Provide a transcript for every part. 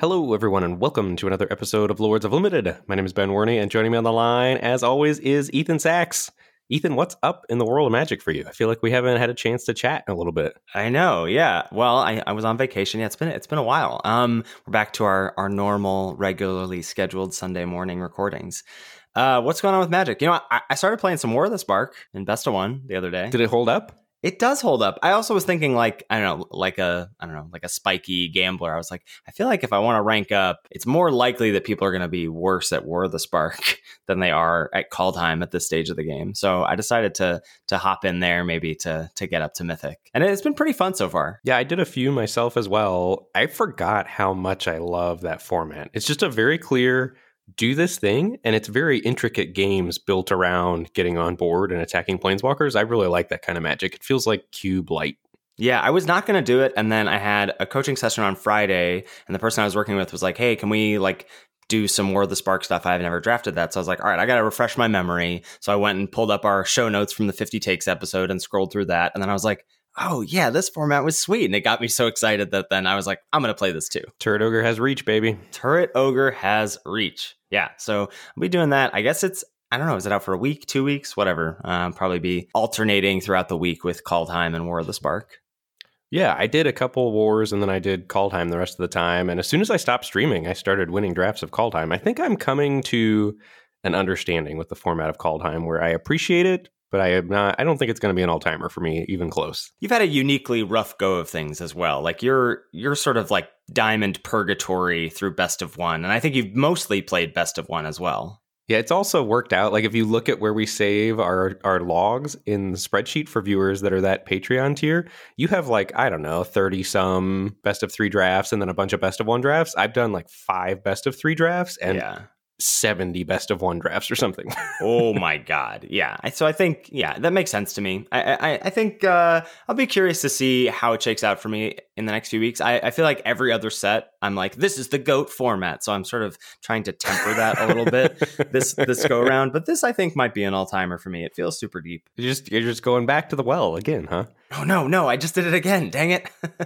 Hello, everyone, and welcome to another episode of Lords of Limited. My name is Ben Warney, and joining me on the line, as always, is Ethan Saks. Ethan, what's up in the world of magic for you? I feel like we haven't had a chance to chat in a little bit. I know, yeah. Well, I, I was on vacation. Yeah, it's been it's been a while. Um, we're back to our our normal, regularly scheduled Sunday morning recordings. Uh, what's going on with Magic? You know, I, I started playing some War of the Spark in Best of One the other day. Did it hold up? It does hold up. I also was thinking like I don't know, like a I don't know, like a spiky gambler. I was like, I feel like if I want to rank up, it's more likely that people are going to be worse at War of the Spark than they are at Kaldheim at this stage of the game. So I decided to to hop in there maybe to to get up to Mythic, and it's been pretty fun so far. Yeah, I did a few myself as well. I forgot how much I love that format. It's just a very clear do this thing and it's very intricate games built around getting on board and attacking planeswalkers i really like that kind of magic it feels like cube light yeah, I was not going to do it. And then I had a coaching session on Friday, and the person I was working with was like, hey, can we like do some more of the Spark stuff? I've never drafted that. So I was like, all right, I got to refresh my memory. So I went and pulled up our show notes from the 50 Takes episode and scrolled through that. And then I was like, oh, yeah, this format was sweet. And it got me so excited that then I was like, I'm going to play this too. turret ogre has reach baby Turret Ogre has reach. Yeah, so I'll be doing that. I guess it's I don't know. Is it out for a week, two weeks, whatever? Um, probably be alternating throughout the week with Kaldheim and War of the Spark. yeah i did a couple wars and then i did Kaldheim the rest of the time and as soon as i stopped streaming i started winning drafts of Kaldheim. i think i'm coming to an understanding with the format of Kaldheim where i appreciate it but i am not i don't think it's going to be an all-timer for me even close You've had a uniquely rough go of things as well. Like you're you're sort of like diamond purgatory through best of one, and I think you've mostly played best of one as well. Yeah, it's also worked out. Like if you look at where we save our our logs in the spreadsheet for viewers that are that Patreon tier, you have like I don't know, 30 some best of 3 drafts and then a bunch of best of 1 drafts. I've done like 5 best of 3 drafts and yeah. 70 best of 1 drafts or something. oh my god. Yeah. So I think yeah, that makes sense to me. I I, I think uh, I'll be curious to see how it shakes out for me in the next few weeks. I, I feel like every other set, I'm like, this is the goat format. So I'm sort of trying to temper that a little bit this this go around. But this I think might be an all timer for me. It feels super deep. you're just you're just going back to the well again, huh? Oh no, no, I just did it again. Dang it.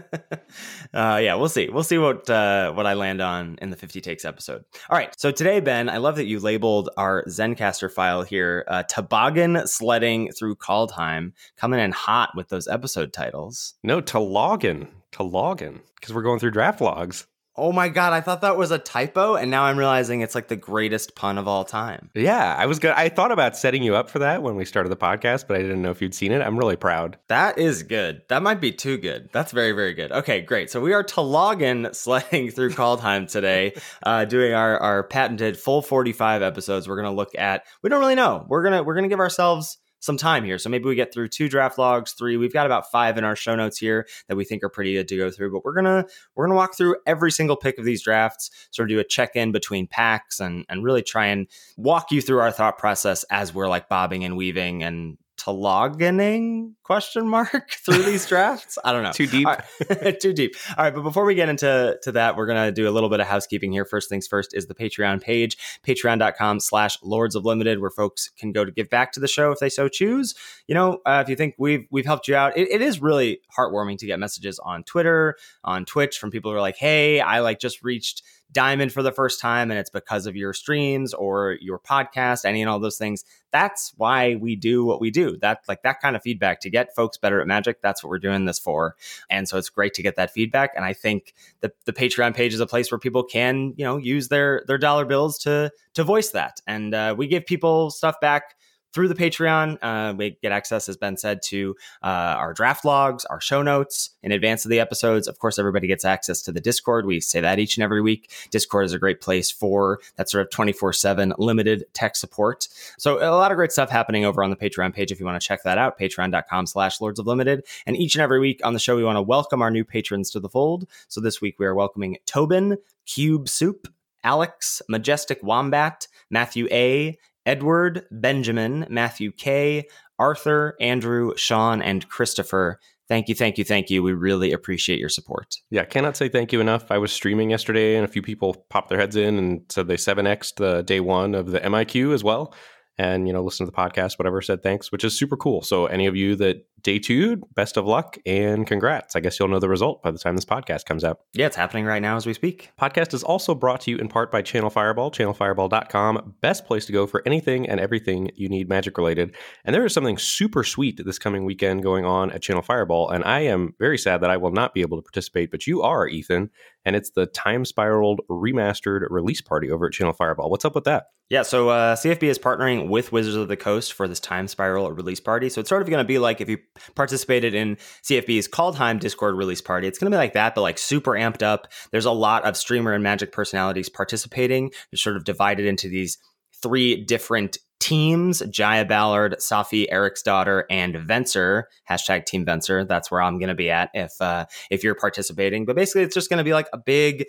uh, yeah, we'll see. We'll see what uh, what I land on in the 50 takes episode. All right. So today, Ben, I love that you labeled our Zencastr file here uh, toboggan sledding through Kaldheim, coming in hot with those episode titles. No, to login, to login because we're going through draft logs. Oh my god, I thought that was a typo, and now I'm realizing it's like the greatest pun of all time. Yeah, I was good. I thought about setting you up for that when we started the podcast, but I didn't know if you'd seen it. I'm really proud. That is good. That might be too good. That's very, very good. Okay, great. So we are to login sledding through Kaldheim today, uh, doing our, our patented full 45 episodes. We're gonna look at we don't really know. We're gonna we're gonna give ourselves some time here. So maybe we get through two draft logs, three. We've got about five in our show notes here that we think are pretty good to go through. But we're gonna we're gonna walk through every single pick of these drafts, sort of do a check in between packs, and and really try and walk you through our thought process as we're like bobbing and weaving and tologaning question mark through these drafts. I don't know. Too deep. Right. Too deep. All right, but before we get into to that, we're gonna do a little bit of housekeeping here. First things first is the Patreon page, patreon.com slash lords of limited, where folks can go to give back to the show if they so choose. You know, uh, if you think we've we've helped you out, it, it is really heartwarming to get messages on Twitter, on Twitch from people who are like, hey, I like just reached diamond for the first time and it's because of your streams or your podcast any and all those things that's why we do what we do. That like that kind of feedback to get folks better at magic that's what we're doing this for. And so it's great to get that feedback and i think the, the patreon page is a place where people can you know use their their dollar bills to to voice that. And uh, we give people stuff back through the Patreon. Uh, we get access, as Ben said, to uh, our draft logs, our show notes in advance of the episodes. Of course, everybody gets access to the Discord. We say that each and every week. Discord is a great place for that sort of 24 7 limited tech support. So, a lot of great stuff happening over on the Patreon page if you want to check that out. Patreon.com slash Lords of Limited. And each and every week on the show, we want to welcome our new patrons to the fold. So, this week we are welcoming Tobin, Cube Soup, Alex, Majestic Wombat, Matthew A., Edward, Benjamin, Matthew K., Arthur, Andrew, Sean, and Christopher. Thank you, thank you, thank you. We really appreciate your support. Yeah, cannot say thank you enough. I was streaming yesterday and a few people popped their heads in and said they 7x'd the day one of the MIQ as well. And, you know, listen to the podcast, whatever, said thanks, which is super cool. So any of you that day two, best of luck and congrats. I guess you'll know the result by the time this podcast comes out. Yeah, it's happening right now as we speak. Podcast is also brought to you in part by Channel Fireball, channelfireball.com. Best place to go for anything and everything you need magic related. And there is something super sweet this coming weekend going on at Channel Fireball. And I am very sad that I will not be able to participate, but you are, Ethan. And it's the Time Spiraled Remastered release party over at Channel Fireball. What's up with that? Yeah, so uh, CFB is partnering with Wizards of the Coast for this Time Spiral release party. So it's sort of going to be like if you participated in CFB's Kaldheim Discord release party. It's going to be like that, but like super amped up. There's a lot of streamer and magic personalities participating. They're sort of divided into these three different teams Jaya Ballard, Saffi Eriksdotter, and Venser. Hashtag Team Venser. That's where I'm going to be at if uh, if you're participating. But basically, it's just going to be like a big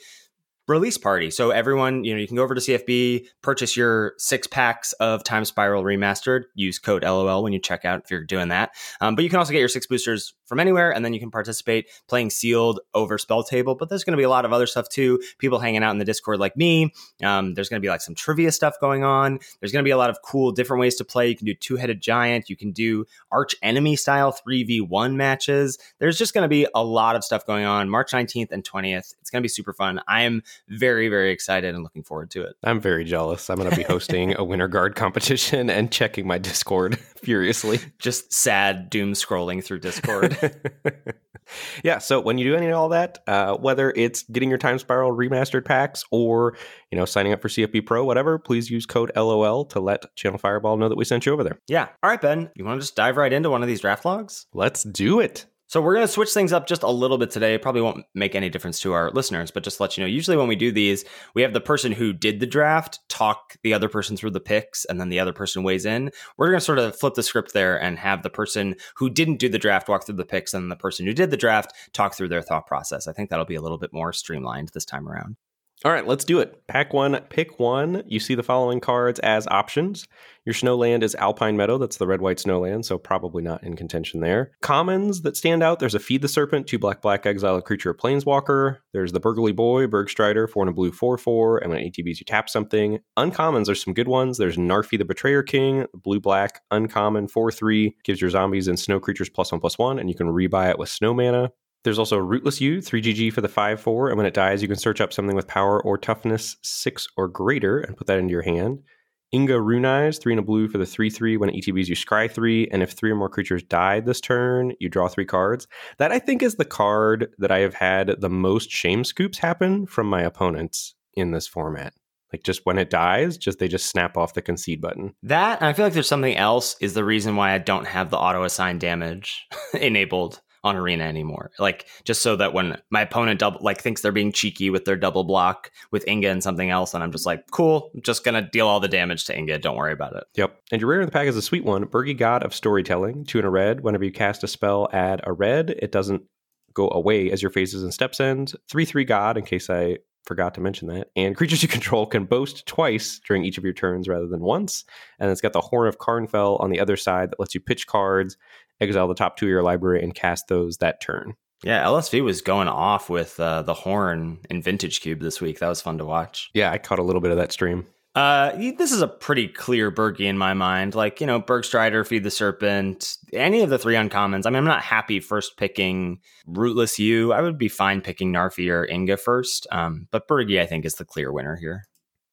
release party. So everyone, you know, you can go over to CFB, purchase your six packs of Time Spiral Remastered. Use code LOL when you check out if you're doing that. Um, but you can also get your six boosters from anywhere, and then you can participate playing sealed over spell table. But there's going to be a lot of other stuff too. People hanging out in the Discord like me. Um, there's going to be like some trivia stuff going on. There's going to be a lot of cool different ways to play. You can do two headed giant. You can do arch enemy style three v one matches. There's just going to be a lot of stuff going on. March 19th and 20th. It's going to be super fun. I am very very excited and looking forward to it. I'm very jealous. I'm going to be hosting a winter guard competition and checking my Discord furiously. Just sad doom scrolling through Discord. yeah. So when you do any of all that, uh, whether it's getting your Time Spiral remastered packs or you know signing up for CFB Pro, whatever, please use code LOL to let Channel Fireball know that we sent you over there. Yeah. All right, Ben. You want to just dive right into one of these draft logs? Let's do it. So we're going to switch things up just a little bit today. It probably won't make any difference to our listeners, but just let you know, usually when we do these, we have the person who did the draft talk the other person through the picks, and then the other person weighs in. We're going to sort of flip the script there and have the person who didn't do the draft walk through the picks, and the person who did the draft talk through their thought process. I think that'll be a little bit more streamlined this time around. All right, let's do it. Pack one, pick one. You see the following cards as options. Your snowland is Alpine Meadow. That's the red white snowland, so probably not in contention there. Commons that stand out there's a Feed the Serpent, two black black exile a creature, a planeswalker. There's the Burgly Boy, Bergstrider, four and a blue, four four. And when ETBs, you tap something. Uncommons, there's some good ones. There's Narfi the Betrayer King, blue black, uncommon, four three. Gives your zombies and snow creatures plus one plus one, and you can rebuy it with snow mana. There's also Rootless Yew, 3GG for the 5 4, and when it dies, you can search up something with power or toughness 6 or greater and put that into your hand. Inga Rune-Eyes, 3 and a blue for the 3 3. When it ETBs, you scry 3, and if 3 or more creatures died this turn, you draw 3 cards. That I think is the card that I have had the most shame scoops happen from my opponents in this format. Like just when it dies, just they just snap off the concede button. That, I feel like there's something else, is the reason why I don't have the auto assign damage enabled on arena anymore. Like just so that when my opponent double like thinks they're being cheeky with their double block with Inga and something else, and I'm just like, cool, I'm just gonna deal all the damage to Inga. Don't worry about it. Yep. And your rare in the pack is a sweet one, Birgi God of Storytelling, two in a red. Whenever you cast a spell, add a red. It doesn't go away as your phases and steps end. Three three God, in case I forgot to mention that. And creatures you control can boast twice during each of your turns rather than once. And it's got the Horn of Karnfell on the other side that lets you pitch cards exile the top two of your library and cast those that turn. Yeah, LSV was going off with uh, the horn in Vintage Cube this week. That was fun to watch. Yeah, I caught a little bit of that stream. Uh, this is a pretty clear Birgi in my mind. Like, you know, Bergstrider, Feed the Serpent, any of the three uncommons. I mean, I'm not happy first picking Rootless Yew. I would be fine picking Narfi or Inga first. Um, but Birgi, I think, is the clear winner here.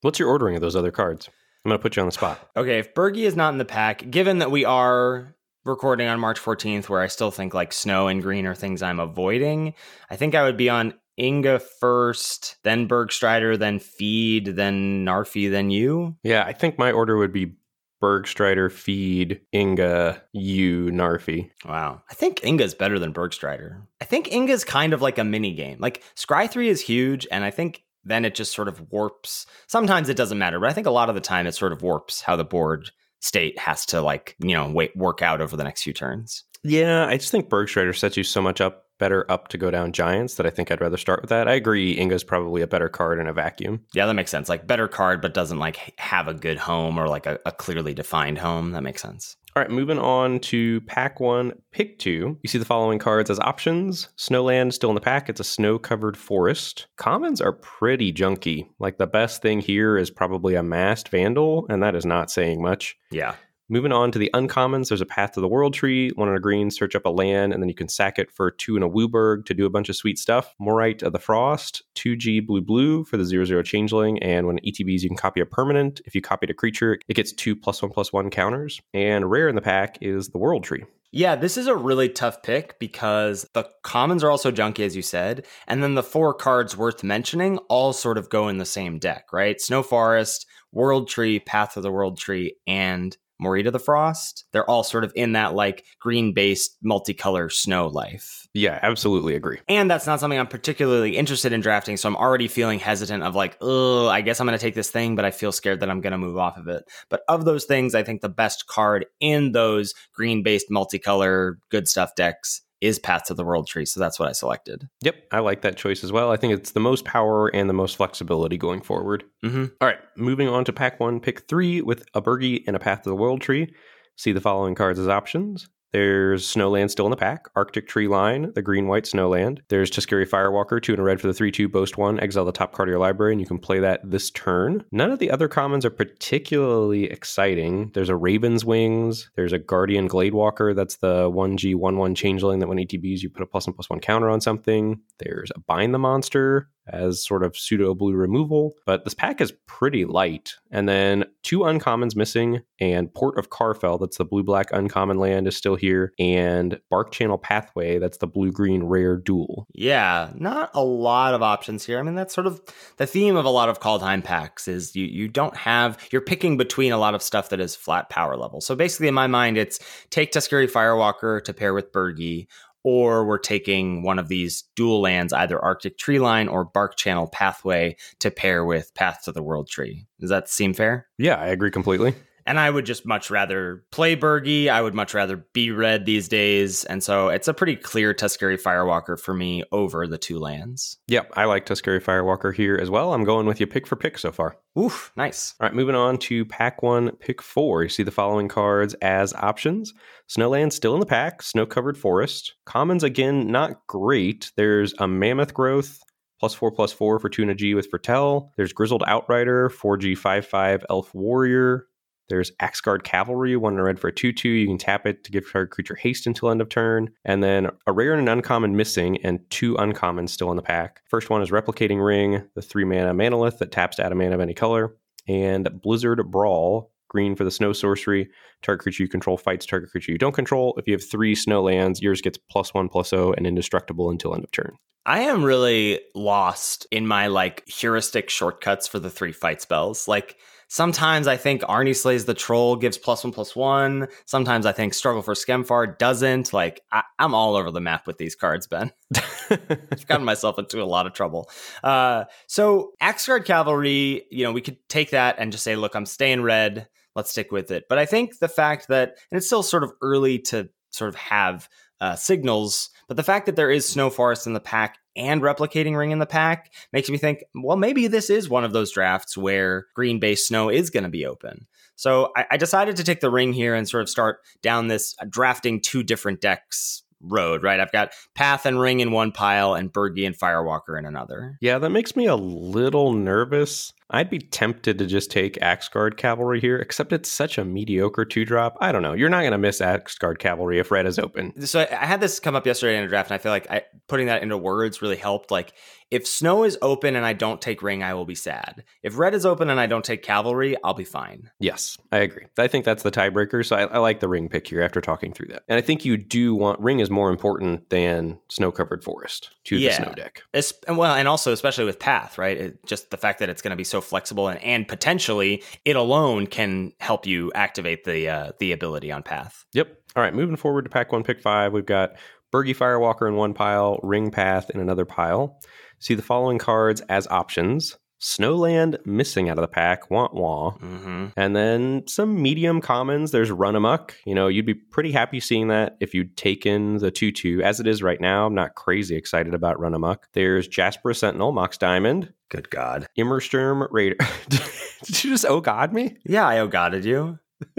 What's your ordering of those other cards? I'm going to put you on the spot. Okay, if Birgi is not in the pack, given that we are recording on March 14th where I still think like snow and green are things I'm avoiding. I think I would be on Inga first, then Bergstrider, then Feed, then Narfi, then Yew. Yeah, I think my order would be Bergstrider, Feed, Inga, Yew, Narfi. Wow. I think Inga's better than Bergstrider. I think Inga's kind of like a mini game. Like Scry 3 is huge, and I think then it just sort of warps. Sometimes it doesn't matter, but I think a lot of the time it sort of warps how the board state has to like you know wait work out over the next few turns. Yeah, I just think Bergstrider sets you so much up better up to go down Giants that I think I'd rather start with that. I agree, Inga's probably a better card in a vacuum. Yeah, that makes sense. Like better card, but doesn't like have a good home or like a, a clearly defined home. That makes sense. All right, moving on to pack one, pick two. You see the following cards as options. Snowland still in the pack. It's a snow covered forest. Commons are pretty junky. Like the best thing here is probably a masked vandal, and that is not saying much. Yeah. Moving on to the uncommons, there's a Path to the World tree, one on a green, search up a land, and then you can sack it for two in a WUBRG to do a bunch of sweet stuff. Moritte of the Frost, 2G blue blue for the 0 0 changeling, and when ETBs, you can copy a permanent. If you copied a creature, it gets two plus one plus one counters. And rare in the pack is the World Tree. Yeah, this is a really tough pick because the commons are also junky, as you said. And then the four cards worth mentioning all sort of go in the same deck, right? Snow Forest, World Tree, Path of the World Tree, and Morita the Frost. They're all sort of in that like green based multicolor snow life. Yeah, absolutely agree. And that's not something I'm particularly interested in drafting. So I'm already feeling hesitant of like, oh, I guess I'm going to take this thing, but I feel scared that I'm going to move off of it. But of those things, I think the best card in those green based multicolor good stuff decks is Path to the World Tree. So that's what I selected. Yep, I like that choice as well. I think it's the most power and the most flexibility going forward. Mm-hmm. All right, moving on to pack one, pick three with a Birgi and a Path to the World Tree. See the following cards as options there's Snowland still in the pack, Arctic Tree Line, the green white Snowland. There's Tuskeri Firewalker, two in a red for the 3 2 boast one, exile the top card of your library, and you can play that this turn. None of the other commons are particularly exciting. There's a Raven's Wings, there's a Guardian Gladewalker, that's the 1G 1 1 changeling that when ETBs you put a plus one plus one counter on something. There's a Bind the Monster, as sort of pseudo blue removal. But this pack is pretty light. And then two uncommons missing, and Port of Karfell, that's the blue black uncommon land, is still here, and Bark Channel Pathway, that's the blue green rare duel. Yeah, not a lot of options here. I mean, that's sort of the theme of a lot of Kaldheim packs is you you don't have you're picking between a lot of stuff that is flat power level. So basically, in my mind, it's take Tuskeri Firewalker to pair with Birgi, or we're taking one of these dual lands, either Arctic Tree Line or Bark Channel Pathway, to pair with Path to the World Tree. Does that seem fair? Yeah, I agree completely. And I would just much rather play Birgi. I would much rather be red these days. And so it's a pretty clear Tuskeri Firewalker for me over the two lands. Yep, I like Tuskeri Firewalker here as well. I'm going with you pick for pick so far. Oof, nice. All right, moving on to pack one, pick four. You see the following cards as options Snowland still in the pack, snow covered forest. Commons, again, not great. There's a mammoth growth, plus four plus four for Tuna G with foretell. There's Grizzled Outrider, 4G 5 5 Elf Warrior. There's Axgard Cavalry, one in red for a 2 2. You can tap it to give target creature haste until end of turn. And then a rare and an uncommon missing, and two uncommons still in the pack. First one is Replicating Ring, the three mana Manalith that taps to add a mana of any color. And Blizzard Brawl, green for the snow sorcery. Target creature you control fights target creature you don't control. If you have three snow lands, yours gets plus one plus O and indestructible until end of turn. I am really lost in my like heuristic shortcuts for the three fight spells. Like Sometimes I think Arni slays the troll gives plus one plus one. Sometimes I think struggle for Skemfar doesn't. Like I, am all over the map with these cards, Ben. I've gotten myself into a lot of trouble. Uh, so Axgard Cavalry, you know, we could take that and just say, look, I'm staying red. Let's stick with it. But I think the fact that, and it's still sort of early to sort of have uh, signals, but the fact that there is Snow Forest in the pack and replicating ring in the pack makes me think, well, maybe this is one of those drafts where green base snow is going to be open. So I, I, decided to take the ring here and sort of start down this uh, drafting two different decks road, right? I've got Path and Ring in one pile and Birgi and Firewalker in another. Yeah, that makes me a little nervous. I'd be tempted to just take Axgard Cavalry here, except it's such a mediocre two drop. I don't know. You're not going to miss Axgard Cavalry if red is open. So I had this come up yesterday in a draft, and I feel like I, putting that into words really helped. Like, if snow is open and I don't take ring, I will be sad. If red is open and I don't take cavalry, I'll be fine. Yes, I agree. I think that's the tiebreaker. So I, I like the ring pick here after talking through that. And I think you do want ring is more important than snow covered forest to yeah. the snow deck. It's, well, and also especially with path, right? It, just the fact that it's going to be so flexible and, and potentially it alone can help you activate the uh, the ability on path. Yep. All right, moving forward to pack one, pick five. We've got Birgi Firewalker in one pile, Ring Path in another pile. See the following cards as options. Snowland missing out of the pack, wah wah. Mm-hmm. And then some medium commons. There's Run Amok. You know, you'd be pretty happy seeing that if you'd taken the 2 2. As it is right now, I'm not crazy excited about Run Amok. There's Jasper Sentinel, Mox Diamond. Good God. Immersturm Raider. Did you just oh God me? Yeah, I oh Godded you.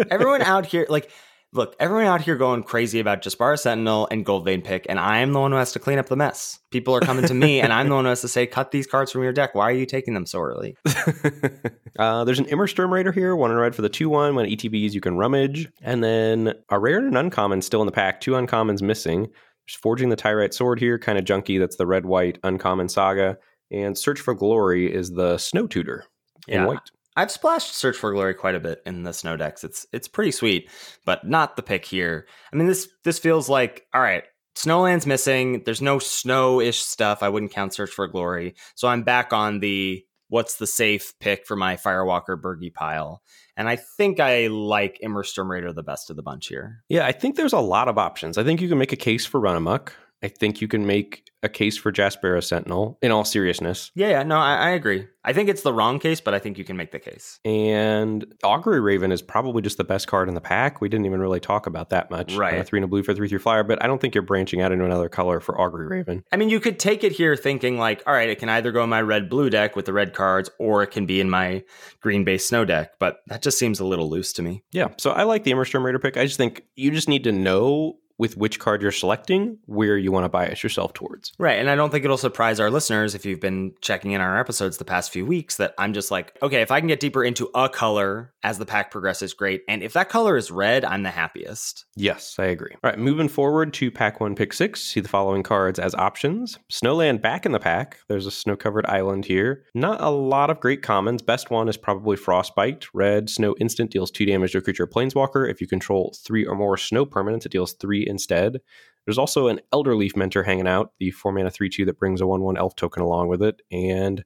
Everyone out here, like, look, everyone out here going crazy about Jaspera Sentinel and Gold Vein pick, and I am the one who has to clean up the mess. People are coming to me, and I'm the one who has to say, cut these cards from your deck. Why are you taking them so early? uh, there's an Immersturm Raider here, one in red for the 2 1. When ETBs, you can rummage. And then a rare and an uncommon still in the pack, two uncommons missing. There's Forging the Tyrite Sword here, kind of junky. That's the red white uncommon saga. And Search for Glory is the Snow Tutor in Yeah. white. I've splashed Search for Glory quite a bit in the snow decks. It's it's pretty sweet, but not the pick here. I mean this this feels like all right. Snowland's missing. There's no snow-ish stuff. I wouldn't count Search for Glory. So I'm back on the what's the safe pick for my Firewalker Birgi pile. And I think I like Immersturm Raider the best of the bunch here. Yeah, I think there's a lot of options. I think you can make a case for Run Amok. I think you can make a case for Jaspera Sentinel, in all seriousness. Yeah, yeah, no, I, I agree. I think it's the wrong case, but I think you can make the case. And Augury Raven is probably just the best card in the pack. We didn't even really talk about that much. Right. Uh, three and a blue for three, three flyer, but I don't think you're branching out into another color for Augury Raven. I mean, you could take it here thinking like, all right, it can either go in my red blue deck with the red cards, or it can be in my green base snow deck. But that just seems a little loose to me. Yeah, so I like the Immersturm Raider pick. I just think you just need to know with which card you're selecting where you want to bias yourself towards. Right. And I don't think it'll surprise our listeners if you've been checking in our episodes the past few weeks that I'm just like, okay, if I can get deeper into a color as the pack progresses, great. And if that color is red, I'm the happiest. Yes, I agree. All right, moving forward to pack one, pick six. See the following cards as options. Snowland back in the pack. There's a snow covered island here. Not a lot of great commons. Best one is probably Frostbite. Red, snow instant deals two damage to a creature planeswalker. If you control three or more snow permanents, it deals three instead. There's also an Elder Leaf Mentor hanging out, the 4 mana 3 2 that brings a 1 1 elf token along with it. And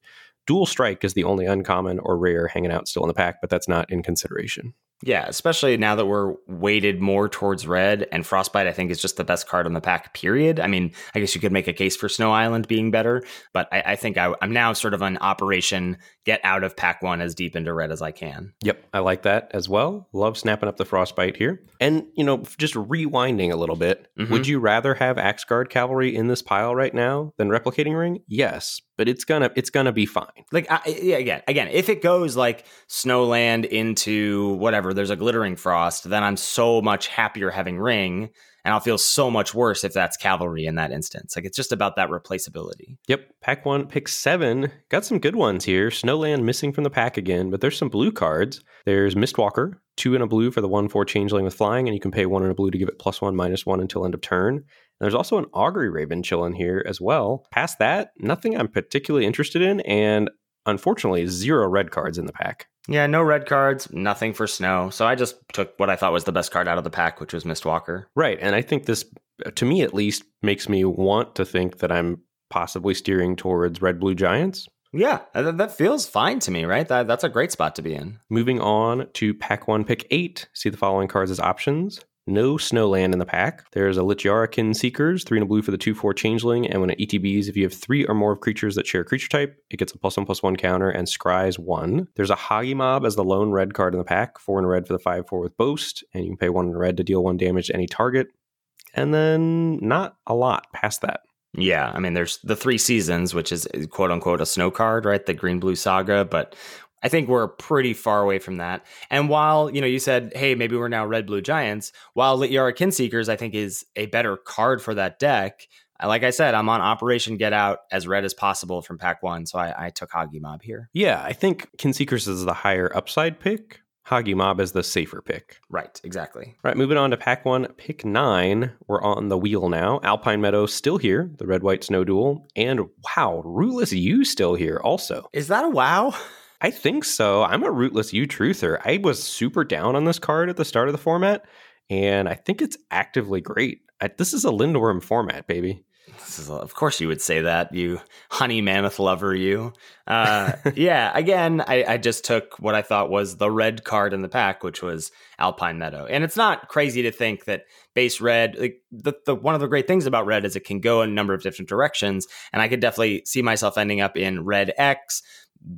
Dual Strike is the only uncommon or rare hanging out still in the pack, but that's not in consideration. Yeah, especially now that we're weighted more towards red, and Frostbite, I think, is just the best card on the pack, period. I mean, I guess you could make a case for Snow Island being better, but I, I think I, I'm now sort of an Operation Get Out of Pack One as deep into red as I can. Yep, I like that as well. Love snapping up the frostbite here. And, you know, just rewinding a little bit, Mhm. would you rather have Axgard Cavalry in this pile right now than Replicating Ring? Yes, but it's gonna it's gonna be fine. Like, I, yeah, again, again, if it goes like Snowland into whatever, there's a Glittering Frost, then I'm so much happier having Ring, and I'll feel so much worse if that's Cavalry in that instance. Like, it's just about that replaceability. Yep, pack one, pick seven. Got some good ones here. Snowland missing from the pack again, but there's some blue cards. There's Mistwalker, two in a blue for the one four changeling with flying, and you can pay one in a blue to give it plus one minus one until end of turn. And there's also an Augury Raven chilling here as well. Past that, nothing I'm particularly interested in, and unfortunately, zero red cards in the pack. Yeah, no red cards, nothing for Snow. So I just took what I thought was the best card out of the pack, which was Mistwalker. Right, and I think this, to me at least, makes me want to think that I'm possibly steering towards red blue giants. Yeah, that, that feels fine to me, right? That, that's a great spot to be in. Moving on to pack one, pick eight. See the following cards as options. No Snowland in the pack. There's a Littjara Kinseekers, three and a blue for the 2 4 Changeling. And when it ETBs, if you have three or more of creatures that share creature type, it gets a plus one plus one counter and scries one. There's a Hagi Mob as the lone red card in the pack, four in red for the 5 4 with Boast. And you can pay one in red to deal one damage to any target. And then not a lot past that. Yeah, I mean, there's the three seasons, which is quote unquote a snow card, right? The green blue saga, but I think we're pretty far away from that. And while you know, you said, hey, maybe we're now red blue giants. While Littjara Kinseekers, I think, is a better card for that deck. Uh, like I said, I'm on Operation Get Out as red as possible from Pack One, so I, I took Hagi Mob here. Yeah, I think Kinseekers is the higher upside pick. Hagi Mob is the safer pick. Right, exactly. Right, moving on to pack one, pick nine. We're on the wheel now. Alpine Meadow still here, the red white snow duel. And wow, Rootless Yew still here also. Is that a wow? I think so. I'm a Rootless Yew truther. I was super down on this card at the start of the format, and I think it's actively great. I, this is a Lindworm format, baby. This is, of course, you would say that, you honey mammoth lover, you. Uh, yeah, again, I, I just took what I thought was the red card in the pack, which was Alpine Meadow. And it's not crazy to think that base red, like the, the one of the great things about red is it can go in a number of different directions. And I could definitely see myself ending up in red X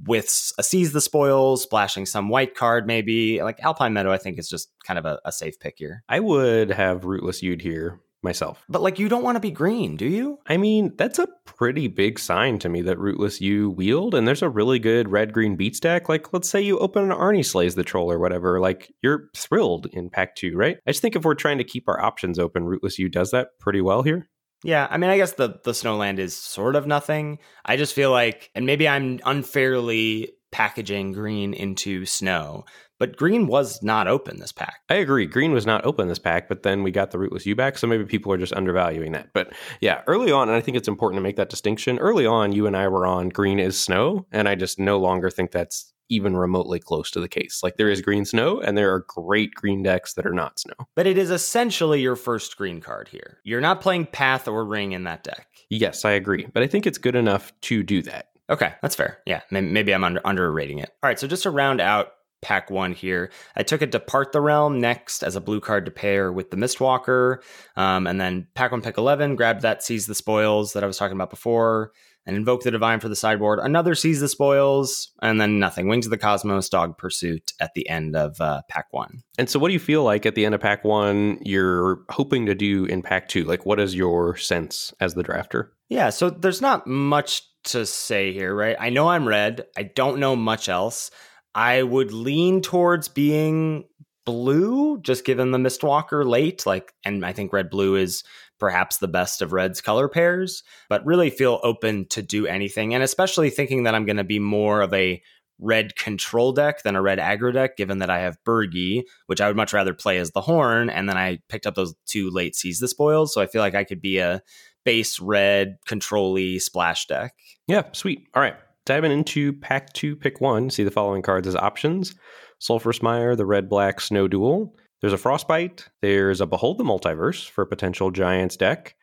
with a seize the spoils, splashing some white card, maybe. Like Alpine Meadow, I think is just kind of a, a safe pick here. I would have Rootless Yew'd here myself. But like, you don't want to be green, do you? I mean, that's a pretty big sign to me that Rootless Yew wield, and there's a really good red green beat stack. Like, let's say you open an Arni Slays the Troll or whatever, like, you're thrilled in pack two, right? I just think if we're trying to keep our options open, Rootless Yew does that pretty well here. Yeah, I mean, I guess the the Snowland is sort of nothing. I just feel like, and maybe I'm unfairly packaging green into snow, but green was not open this pack. I agree. Green was not open this pack, but then we got the rootless Yew back, so maybe people are just undervaluing that. But yeah, early on, and I think it's important to make that distinction. Early on, you and I were on green is snow, and I just no longer think that's even remotely close to the case. Like there is green snow, and there are great green decks that are not snow. But it is essentially your first green card here. You're not playing path or ring in that deck. Yes, I agree, but I think it's good enough to do that. Okay, that's fair. Yeah, maybe I'm under underrating it. All right, so just to round out pack one here, I took a Depart the Realm next as a blue card to pair with the Mistwalker, um, and then pack one, pick eleven, grabbed that Seize the Spoils that I was talking about before, and invoke the Divine for the sideboard. Another Seize the Spoils, and then nothing. Wings of the Cosmos, Dog Pursuit at the end of uh, pack one. And so, what do you feel like at the end of pack one? You're hoping to do in pack two. Like, what is your sense as the drafter? Yeah, so there's not much to say here, right? I know I'm red. I don't know much else. I would lean towards being blue, just given the Mistwalker late. Like, and I think red blue is perhaps the best of red's color pairs, but really feel open to do anything. And especially thinking that I'm going to be more of a red control deck than a red aggro deck, given that I have Birgi, which I would much rather play as the horn. And then I picked up those two late seize the spoils. So I feel like I could be a base red control splash deck. Yeah, sweet. All right. Diving into pack two, pick one. See the following cards as options Sulphurous Mire, the red black snow duel. There's a Frostbite. There's a Behold the Multiverse for a potential Giants deck.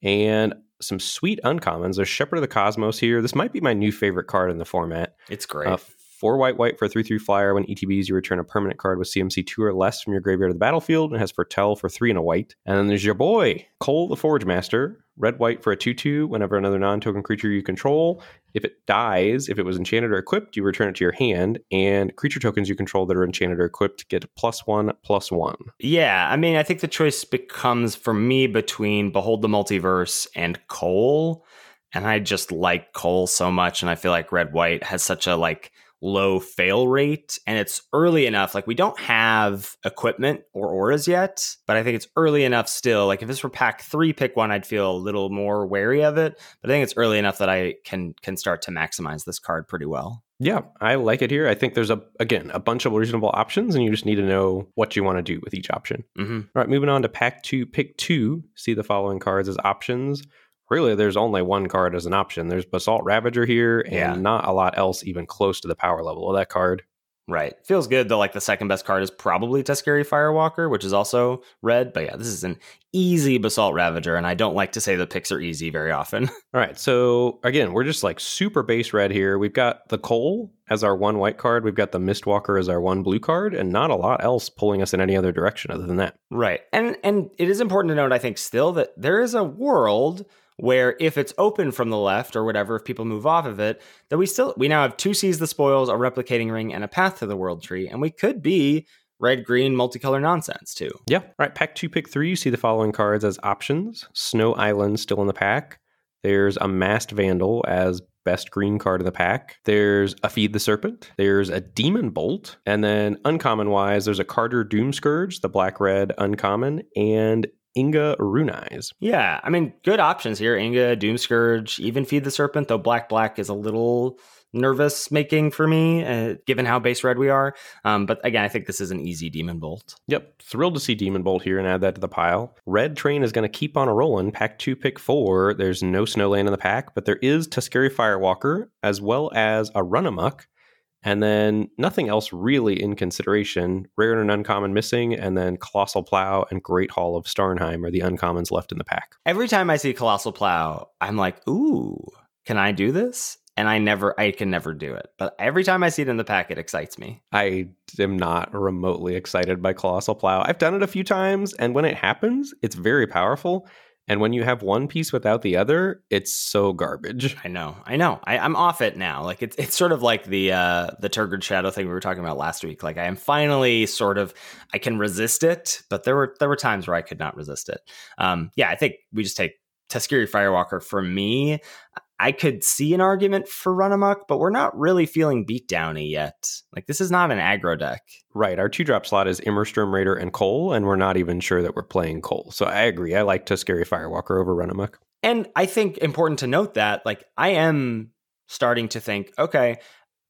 And some sweet uncommons. There's Shepherd of the Cosmos here. This might be my new favorite card in the format. It's great. Uh, four white white for a three three flyer. When ETBs, you return a permanent card with CMC two or less from your graveyard to the battlefield, and has Foretell for three and a white. And then there's your boy Koll the Forge Master, red white for a two two. Whenever another non token creature you control, if it dies, if it was enchanted or equipped, you return it to your hand, and creature tokens you control that are enchanted or equipped get plus one plus one. Yeah, I mean, I think the choice becomes for me between Behold the Multiverse and Koll. And I just like Koll so much, and I feel like red white has such a like low fail rate and it's early enough like we don't have equipment or auras yet but i think it's early enough still like if this were pack three pick one i'd feel a little more wary of it but i think it's early enough that i can can start to maximize this card pretty well. Yeah i like it here. I think there's a again a bunch of reasonable options and you just need to know what you want to do with each option. Mm-hmm. All right moving on to pack two pick two. See the following cards as options really there's only one card as an option. There's Basalt Ravager here and yeah. not a lot else even close to the power level of that card. Right. Feels good though. Like the second best card is probably Tuskeri Firewalker, which is also red. But yeah, this is an easy Basalt Ravager, and I don't like to say the picks are easy very often. All right. So again, we're just like super base red here. We've got the Koll as our one white card. We've got the Mistwalker as our one blue card, and not a lot else pulling us in any other direction other than that. Right. And and it is important to note, I think, still that there is a world where if it's open from the left or whatever, if people move off of it, that we still we now have two Seize the Spoils, a replicating ring, and a path to the world tree, and we could be red green multicolor nonsense too. Yeah. All right. Pack two, pick three. You see the following cards as options: Snow Island still in the pack. There's a Masked Vandal as best green card in the pack. There's a Feed the Serpent. There's a Demon Bolt. And then uncommon wise, there's a Kardur Doomscourge, the black red uncommon, and Inga Rune-Eyes. Yeah, I mean, good options here. Inga, Doomscourge, even Feed the Serpent, though Black Black is a little nervous making for me, uh, given how base red we are. Um, but again, I think this is an easy Demon Bolt. Yep, thrilled to see Demon Bolt here and add that to the pile. Red Train is going to keep on a rolling. Pack two, pick four. There's no Snowland in the pack, but there is Tuskeri Firewalker as well as a Run Amok and then nothing else really in consideration. Rare and uncommon missing, and then Colossal Plow and Great Hall of Starnheim are the uncommons left in the pack. Every time I see Colossal Plow, I'm like, ooh, can I do this? And I never, I can never do it. But every time I see it in the pack, it excites me. I am not remotely excited by Colossal Plow. I've done it a few times, and when it happens, it's very powerful. And when you have one piece without the other, it's so garbage. I know, I know. I, I'm off it now. Like it's it's sort of like the uh the Turgid Shadow thing we were talking about last week. Like I am finally sort of I can resist it, but there were there were times where I could not resist it. Um, yeah, I think we just take Tuskeri Firewalker for me. I could see an argument for Run Amok, but we're not really feeling beat downy yet. Like this is not an aggro deck. Right. Our two drop slot is Immersturm Raider and Koll, and we're not even sure that we're playing Koll. So I agree. I like Tuskeri Firewalker over Run Amok. And I think important to note that, like, I am starting to think, okay,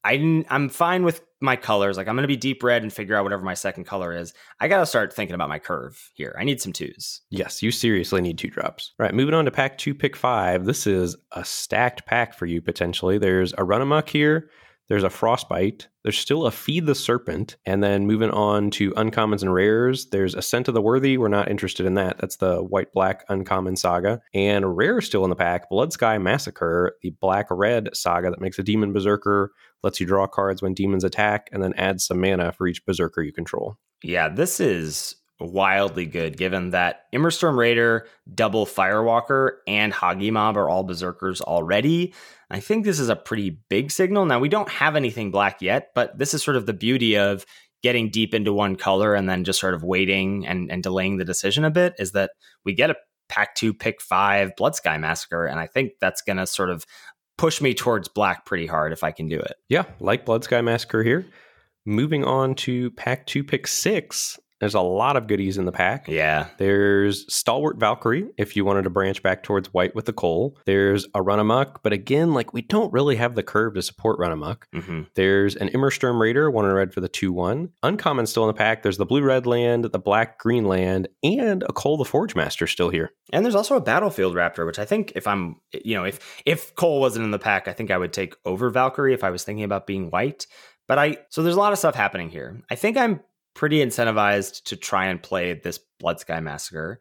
I I'm fine with my colors. Like I'm going to be deep red and figure out whatever my second color is. I got to start thinking about my curve here. I need some twos. Yes, you seriously need two drops. All right, moving on to pack two, pick five. This is a stacked pack for you potentially. There's a run amok here. There's a frostbite. There's still a feed the serpent, and then moving on to uncommons and rares. There's ascent of the worthy. We're not interested in that. That's the white black uncommon saga, and rare still in the pack. Blood Sky Massacre, the black red saga that makes a demon berserker, lets you draw cards when demons attack, and then adds some mana for each berserker you control. Yeah, this is wildly good given that Immersturm Raider, Double Firewalker, and Hagi Mob are all berserkers already. I think this is a pretty big signal. Now, we don't have anything black yet, but this is sort of the beauty of getting deep into one color and then just sort of waiting and, and delaying the decision a bit is that we get a pack two, pick five Blood Sky Massacre. And I think that's going to sort of push me towards black pretty hard if I can do it. Yeah, like Blood Sky Massacre here. Moving on to pack two, pick six. There's a lot of goodies in the pack. Yeah. There's Stalwart Valkyrie if you wanted to branch back towards white with the Koll. There's a Run Amok, but again, like we don't really have the curve to support Run Amok. Mm-hmm. There's an Immersturm Raider, one in red for the 2 1. Uncommon still in the pack. There's the blue red land, the black green land, and a Koll the Forge Master still here. And there's also a Battlefield Raptor, which I think if I'm, you know, if if Koll wasn't in the pack, I think I would take over Valkyrie if I was thinking about being white. But I, so there's a lot of stuff happening here. I think I'm pretty incentivized to try and play this Blood Sky Massacre.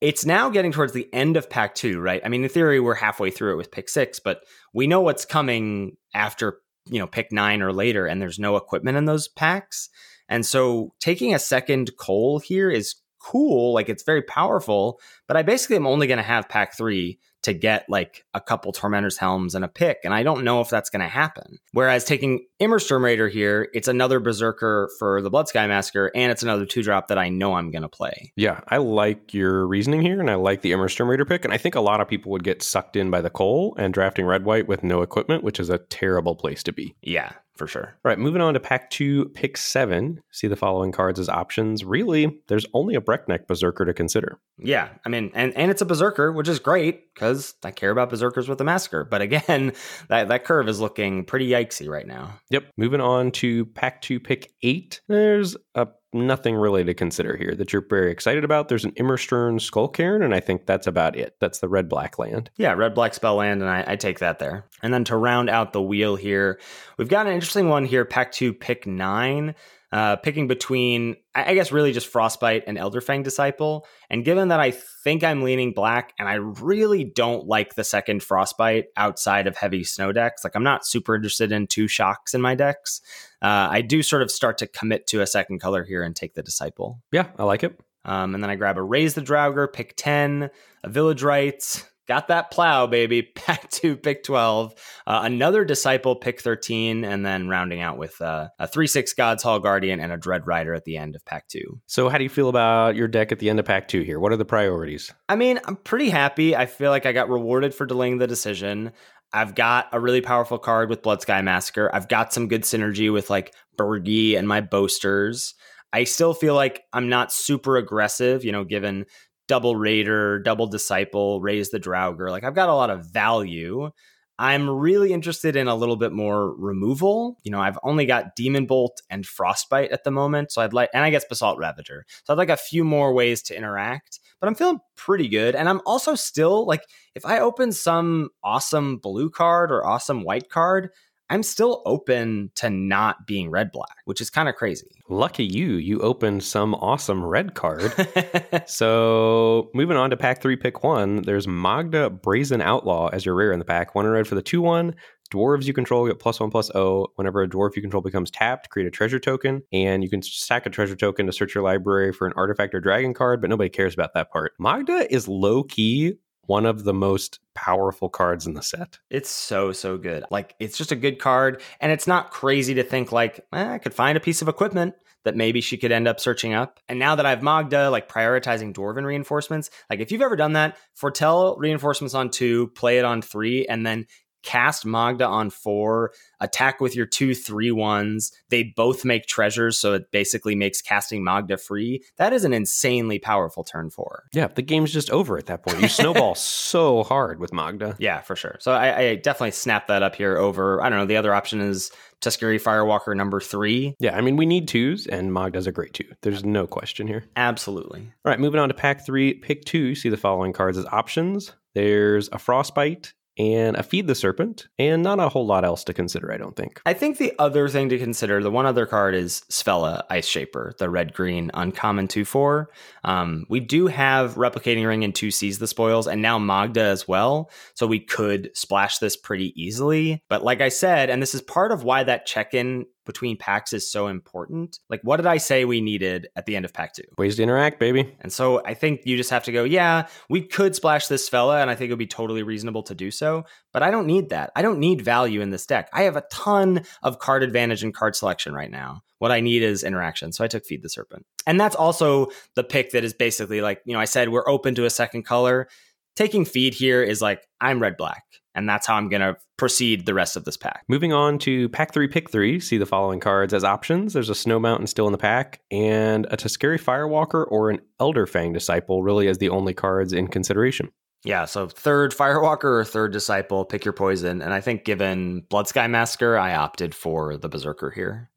It's now getting towards the end of pack two, right? I mean, in theory, we're halfway through it with pick six, but we know what's coming after, you know, pick nine or later, and there's no equipment in those packs. And so taking a second Koll here is cool. Like it's very powerful, but I basically am only going to have pack three to get like a couple Tormentor's Helms and a pick. And I don't know if that's going to happen. Whereas taking Immersturm Raider here, it's another Berserker for the Blood Sky Massacre, and it's another two drop that I know I'm going to play. Yeah, I like your reasoning here, and I like the Immersturm Raider pick. And I think a lot of people would get sucked in by the Koll and drafting red white with no equipment, which is a terrible place to be. Yeah, for sure. All right, moving on to pack two, pick seven. See the following cards as options. Really, there's only a Breakneck Berserker to consider. Yeah, I mean, and, and it's a Berserker, which is great because I care about Berserkers with the Massacre. But again, that, that curve is looking pretty yikesy right now. Yep. Moving on to pack two, pick eight. There's a nothing really to consider here that you're very excited about. There's an Immersturm Skullcairn, and I think that's about it. That's the red black land. Yeah, red black spell land, and I, I, take that there. And then to round out the wheel here, we've got an interesting one here. Pack two, pick nine uh, picking between, I guess, really just Frostbite and Elderfang Disciple. And given that I think I'm leaning black and I really don't like the second Frostbite outside of heavy snow decks, like I'm not super interested in two shocks in my decks, uh, I do sort of start to commit to a second color here and take the Disciple. Yeah, I like it. Um, and then I grab a Raise the Draugr, pick 10, a Village Rites, got that plow, baby. Pack two, pick 12. Uh, another disciple, pick 13. And then rounding out with uh, a 3 6 God's Hall Guardian and a Dread Rider at the end of pack two. So, how do you feel about your deck at the end of pack two here? What are the priorities? I mean, I'm pretty happy. I feel like I got rewarded for delaying the decision. I've got a really powerful card with Blood Sky Massacre. I've got some good synergy with like Birgi and my boasters. I still feel like I'm not super aggressive, you know, given double raider, double disciple, raise the Draugr. Like I've got a lot of value. I'm really interested in a little bit more removal. You know, I've only got Demon Bolt and Frostbite at the moment. So I'd like, and I guess Basalt Ravager. So I'd like a few more ways to interact, but I'm feeling pretty good. And I'm also still like, if I open some awesome blue card or awesome white card, I'm still open to not being red black, which is kind of crazy. Lucky you, you opened some awesome red card. so moving on to pack three, pick one. There's Magda Brazen Outlaw as your rare in the pack. One red for the two one. Dwarves you control get plus one plus O. Whenever a dwarf you control becomes tapped, create a treasure token, and you can stack a treasure token to search your library for an artifact or dragon card, but nobody cares about that part. Magda is low key one of the most powerful cards in the set. It's so so good. Like it's just a good card, and it's not crazy to think like eh, I could find a piece of equipment that maybe she could end up searching up. And now that I've Magda, like prioritizing Dwarven reinforcements, like if you've ever done that, foretell reinforcements on two, play it on three, and then cast Magda on four, attack with your two three ones. They both make treasures, so it basically makes casting Magda free. That is an insanely powerful turn four. Yeah, the game's just over at that point. You snowball so hard with Magda. Yeah, for sure. So I, I definitely snap that up here over. I don't know. The other option is Tuskeri Firewalker number three. Yeah, I mean, we need twos, and Magda's a great two. There's no question here. Absolutely. All right, moving on to pack three, pick two. You see the following cards as options. There's a Frostbite, and a Feed the Serpent, and not a whole lot else to consider, I don't think. I think the other thing to consider, the one other card is Svella Ice Shaper, the red green uncommon 2 4. Um, we do have Replicating Ring and 2 Seize the Spoils, and now Magda as well. So we could splash this pretty easily. But like I said, and this is part of why that check in between packs is so important. Like, what did I say we needed at the end of pack two? Ways to interact, baby. And so I think you just have to go, yeah, we could splash this fella, and I think it would be totally reasonable to do so. But I don't need that. I don't need value in this deck. I have a ton of card advantage and card selection right now. What I need is interaction. So I took Feed the Serpent. And that's also the pick that is basically like, you know, I said we're open to a second color. Taking feed here is like, I'm red black. And that's how I'm going to proceed the rest of this pack. Moving on to pack three, pick three. See the following cards as options. There's a Snow Mountain still in the pack, and a Tuskeri Firewalker or an Elderfang Disciple, really, as the only cards in consideration. Yeah, so third Firewalker or third Disciple, pick your poison. And I think given Bloodsky Massacre, I opted for the Berserker here.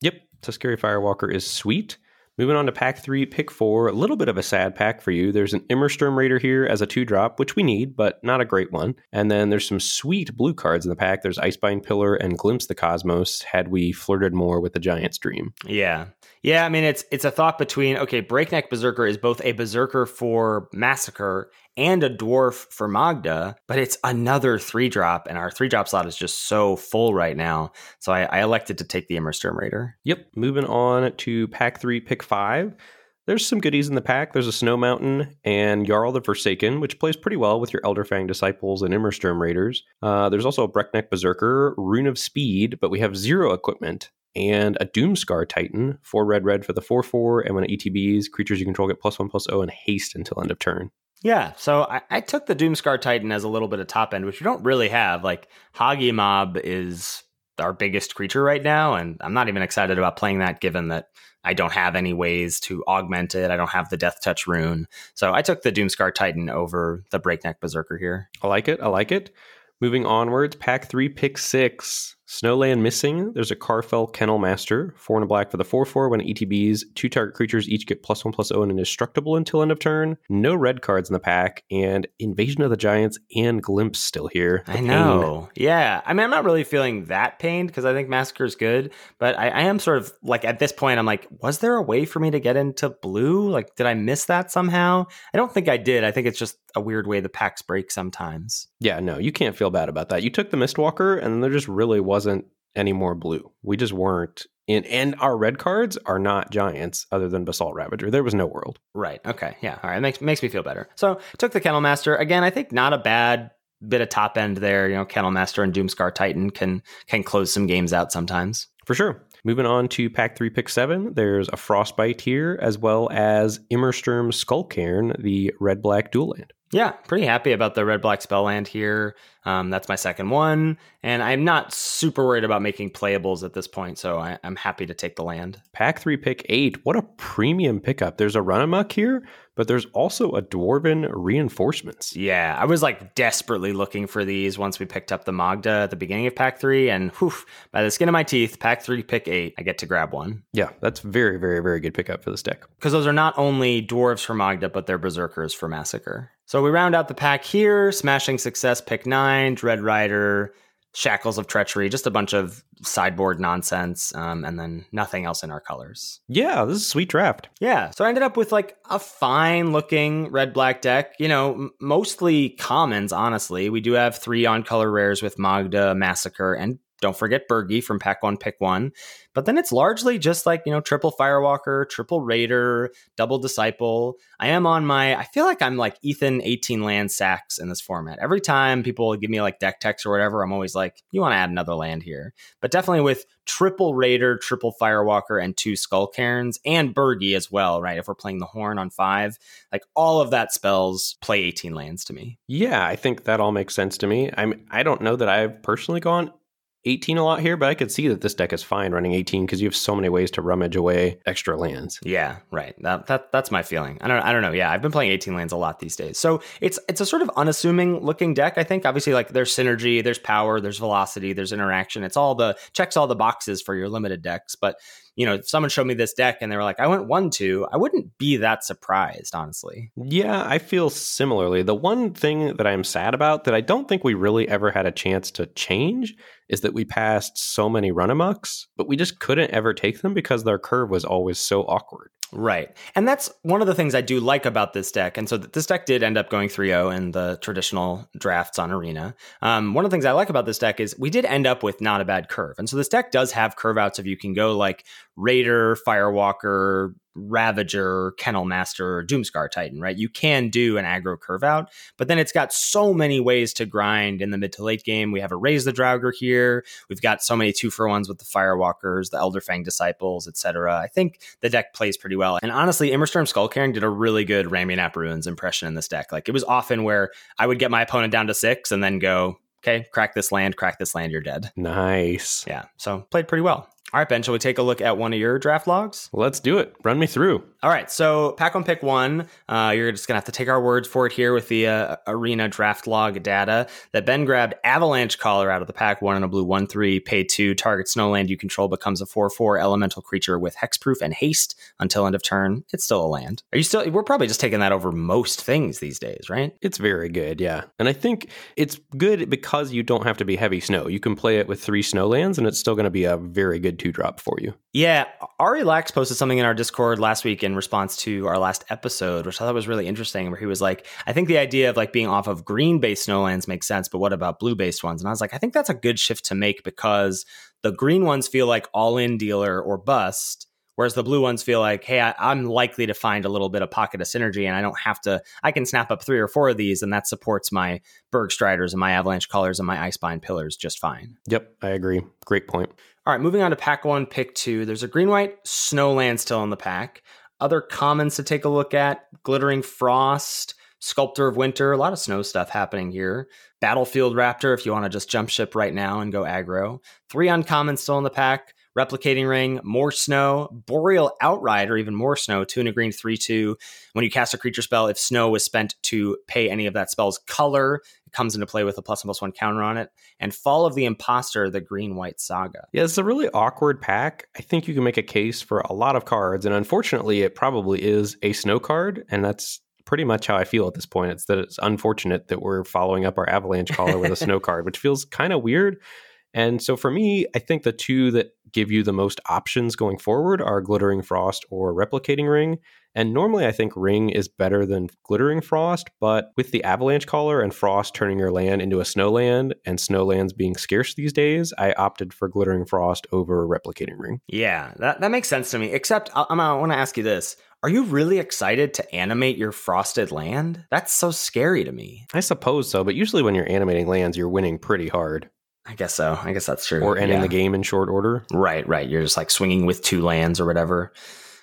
Yep, Tuskeri Firewalker is sweet. Moving on to pack three, pick four, a little bit of a sad pack for you. There's an Immersturm Raider here as a two drop, which we need, but not a great one. And then there's some sweet blue cards in the pack. There's Icebind Pillar and Glimpse the Cosmos, had we flirted more with the Giant's Dream. Yeah. Yeah, I mean it's it's a thought between okay, Breakneck Berserker is both a berserker for Massacre and a dwarf for Magda, but it's another three drop, and our three drop slot is just so full right now. So I, I elected to take the Immersturm Raider. Yep. Moving on to pack three, pick five. There's some goodies in the pack. There's a Snow Mountain and Jarl the Forsaken, which plays pretty well with your Elderfang Disciples and Immersturm Raiders. Uh, there's also a Breakneck Berserker, Rune of Speed, but we have zero equipment and a Doomscar Titan, four red red for the four four, and when it ETBs, creatures you control get plus one plus O and haste until end of turn. Yeah, so I, I took the Doomscar Titan as a little bit of top end, which we don't really have. Like Hagi Mob is our biggest creature right now, and I'm not even excited about playing that given that I don't have any ways to augment it. I don't have the Death Touch rune. So I took the Doomscar Titan over the Breakneck Berserker here. I like it. I like it. Moving onwards, pack three, pick six. Snowland missing. There's a Karfell Kennel Master, four and a black for the four four. When ETBs, two target creatures each get plus one zero oh, and indestructible until end of turn. No red cards in the pack, and Invasion of the Giants and Glimpse still here. The I know. Yeah, I mean, I'm not really feeling that pained because I think Massacre is good, but I, I am sort of like at this point, I'm like, was there a way for me to get into blue? Like, did I miss that somehow? I don't think I did. I think it's just a weird way the packs break sometimes. Yeah, no, you can't feel bad about that. You took the Mistwalker, and there just really wasn't wasn't any more blue. We just weren't in and our red cards are not giants other than Basalt Ravager. There was no world. Right. Okay. Yeah. All right. Makes makes me feel better. So took the Kennel Master. Again, I think not a bad bit of top end there. You know, Kennel Master and Doomscar Titan can can close some games out sometimes. For sure. Moving on to pack three, pick seven, there's a Frostbite here, as well as Immersturm Skullcairn, the red black dual land. Yeah, pretty happy about the red black spell land here. Um, that's my second one, and I'm not super worried about making playables at this point, so I, am happy to take the land. Pack three, pick eight. What a premium pickup! There's a run amok here, but there's also a dwarven reinforcements. Yeah, I was like desperately looking for these once we picked up the Magda at the beginning of pack three, and whew, by the skin of my teeth, pack three, pick eight, I get to grab one. Yeah, that's very, very, very good pickup for this deck because those are not only dwarves for Magda, but they're berserkers for Massacre. So we round out the pack here. Smashing success, pick nine. Dread Rider, Shackles of Treachery, just a bunch of sideboard nonsense, um, and then nothing else in our colors. Yeah, this is a sweet draft. Yeah, so I ended up with like a fine looking red black deck. You know, m- mostly commons, honestly. We do have three on color rares with Magda, Massacre, and don't forget Birgi from Pack One, Pick One. But then it's largely just like, you know, triple Firewalker, triple Raider, double Disciple. I am on my, I feel like I'm like Ethan 18 land Saks in this format. Every time people give me like deck text or whatever, I'm always like, you want to add another land here. But definitely with triple Raider, triple Firewalker, and two Skullcairns, and Birgi as well, right? If we're playing the Horn on five, like all of that spells play 18 lands to me. Yeah, I think that all makes sense to me. I'm I don't know that I've personally gone 18 a lot here, but I could see that this deck is fine running 18 because you have so many ways to rummage away extra lands. Yeah, right. That, that that's my feeling. I don't I don't know. Yeah, I've been playing 18 lands a lot these days. So it's it's a sort of unassuming looking deck. I think obviously like there's synergy, there's power, there's velocity, there's interaction. It's all the checks all the boxes for your limited decks. But you know, if someone showed me this deck and they were like, I went one two, I wouldn't be that surprised, honestly. Yeah, I feel similarly. The one thing that I'm sad about that I don't think we really ever had a chance to change is that we passed so many Run Amoks, but we just couldn't ever take them because their curve was always so awkward. Right. And that's one of the things I do like about this deck. And so this deck did end up going 3 0 in the traditional drafts on Arena. Um, one of the things I like about this deck is we did end up with not a bad curve. And so this deck does have curve outs if you can go like Raider, Firewalker, Ravager, Kennel Master, Doomscar Titan, right? You can do an aggro curve out, but then it's got so many ways to grind in the mid to late game. We have a Raise the Draugr here. We've got so many two for ones with the Firewalkers, the Elderfang Disciples, etc. I think the deck plays pretty well. And honestly, Immersturm Skullcairn did a really good Ramunap Ruins impression in this deck. Like it was often where I would get my opponent down to six and then go, okay, crack this land, crack this land, you're dead. Nice. Yeah. So played pretty well. All right, Ben, shall we take a look at one of your draft logs? Let's do it. Run me through. All right, so pack one, pick one. Uh, you're just gonna have to take our words for it here with the uh, arena draft log data that Ben grabbed Avalanche Caller out of the pack, one and a blue, one three, pay two, target snowland you control becomes a four four elemental creature with hexproof and haste until end of turn. It's still a land. Are you still? We're probably just taking that over most things these days, right? It's very good, yeah. And I think it's good because you don't have to be heavy snow. You can play it with three snowlands, and it's still going to be a very good two drop for you. Yeah, Ari Lax posted something in our Discord last week in response to our last episode, which I thought was really interesting, where he was like, I think the idea of like being off of green based snowlands makes sense, but what about blue based ones? And I was like, I think that's a good shift to make because the green ones feel like all in dealer or bust. Whereas the blue ones feel like, hey, I, am likely to find a little bit of pocket of synergy, and I don't have to. I can snap up three or four of these, and that supports my Berg Striders and my Avalanche Callers and my Icebind Pillars just fine. Yep, I agree. Great point. All right, moving on to pack one, pick two. There's a green white snowland still in the pack. Other commons to take a look at Glittering Frost, Sculptor of Winter, a lot of snow stuff happening here. Battlefield Raptor, if you want to just jump ship right now and go aggro. Three uncommons still in the pack. Replicating Ring, more snow, Boreal Outrider, even more snow, two and a green, three, two. When you cast a creature spell, if snow was spent to pay any of that spell's color, it comes into play with a plus one plus one counter on it. And Fall of the Impostor, the green white saga. Yeah, it's a really awkward pack. I think you can make a case for a lot of cards, and unfortunately, it probably is a snow card, and that's pretty much how I feel at this point. It's that it's unfortunate that we're following up our Avalanche Caller with a snow card, which feels kind of weird. And so for me, I think the two that give you the most options going forward are Glittering Frost or Replicating Ring. And normally I think Ring is better than Glittering Frost, but with the Avalanche Caller and Frost turning your land into a snowland and snowlands being scarce these days, I opted for Glittering Frost over Replicating Ring. Yeah, that, that makes sense to me. Except I, I want to ask you this. Are you really excited to animate your frosted land? That's so scary to me. I suppose so, but usually when you're animating lands, you're winning pretty hard. I guess so. I guess that's true. Or ending yeah. the game in short order. Right, right. You're just like swinging with two lands or whatever.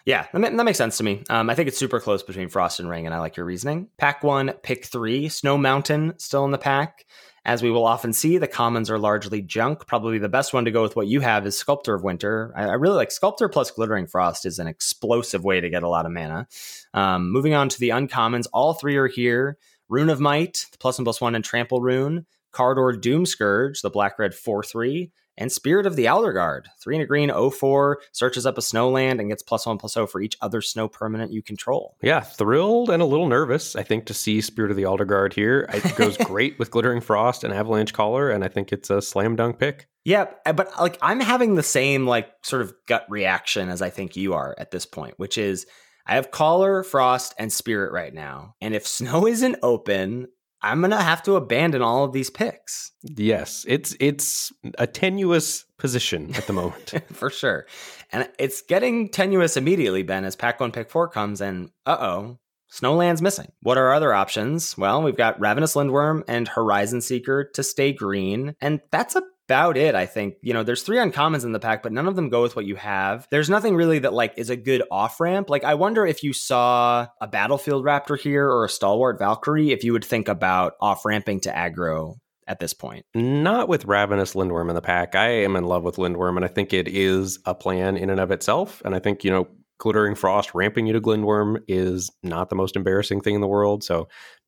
Yeah, that, makes sense to me. Um, I think it's super close between Frost and Ring, and I like your reasoning. Pack one, pick three. Snow Mountain still in the pack. As we will often see, the commons are largely junk. Probably the best one to go with what you have is Sculptor of Winter. I, I really like Sculptor plus Glittering Frost is an explosive way to get a lot of mana. Um, moving on to the uncommons, all three are here. Rune of Might, the plus one plus one and Trample Rune. Kardur Doomscourge, the black red 4 3, and Spirit of the Aldergard. Three and a green, 04, searches up a snowland and gets plus one 0 for each other snow permanent you control. Yeah, thrilled and a little nervous, I think, to see Spirit of the Aldergard here. It goes great with Glittering Frost and Avalanche Caller, and I think it's a slam dunk pick. Yeah, eh, but like I'm having the same like sort of gut reaction as I think you are at this point, which is I have Caller, Frost, and Spirit right now. And if Snow isn't open, I'm gonna have to abandon all of these picks. Yes, it's it's a tenuous position at the moment for sure, and it's getting tenuous immediately. Ben, as pack one, pick four comes, and uh oh, Snowland's missing. What are our other options? Well, we've got Ravenous Lindworm and Horizon Seeker to stay green, and that's a about it, I think. You know, there's three uncommons in the pack, but none of them go with what you have. There's nothing really that like is a good off ramp. Like I wonder if you saw a battlefield raptor here or a stalwart Valkyrie, if you would think about off ramping to aggro at this point. Not with Ravenous Lindworm in the pack. I am in love with Lindworm, and I think it is a plan in and of itself. And I think, you know, Glittering Frost ramping you to Glindworm is not the most embarrassing thing in the world. So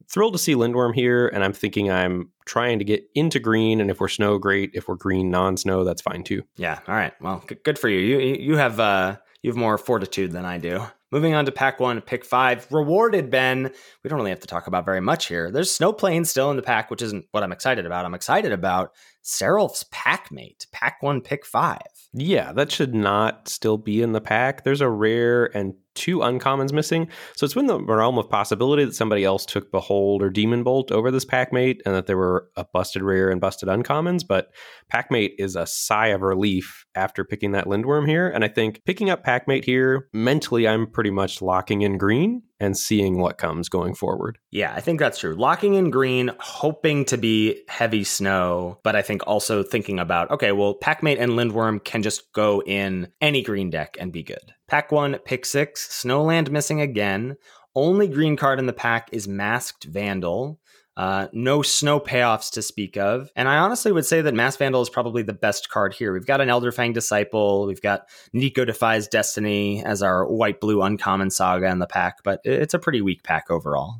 thrilled to see Lindworm here, and I'm thinking I'm trying to get into green. And if we're snow, great. If we're green non-snow, that's fine too. Yeah. All right. Well, good for you. You you have uh you have more fortitude than I do. Moving on to pack one, pick five. Rewarded, Ben. We don't really have to talk about very much here. There's Snow Plane still in the pack, which isn't what I'm excited about. I'm excited about Sarulf's Packmate, pack one, pick five. Yeah, that should not still be in the pack. There's a rare and two uncommons missing. So it's been the realm of possibility that somebody else took Behold or Demon Bolt over this Packmate and that there were a busted rare and busted uncommons. But Packmate is a sigh of relief after picking that Lindworm here. And I think picking up Packmate here, mentally, I'm pretty much locking in green and seeing what comes going forward. Yeah, I think that's true. Locking in green, hoping to be heavy snow, but I think also thinking about, okay, well, Packmate and Lindworm can just go in any green deck and be good. Pack one, pick six, Snowland missing again. Only green card in the pack is Masked Vandal. Uh, no snow payoffs to speak of. And I honestly would say that Masked Vandal is probably the best card here. We've got an Elderfang Disciple, we've got Niko Defies Destiny as our white blue uncommon saga in the pack, but it's a pretty weak pack overall.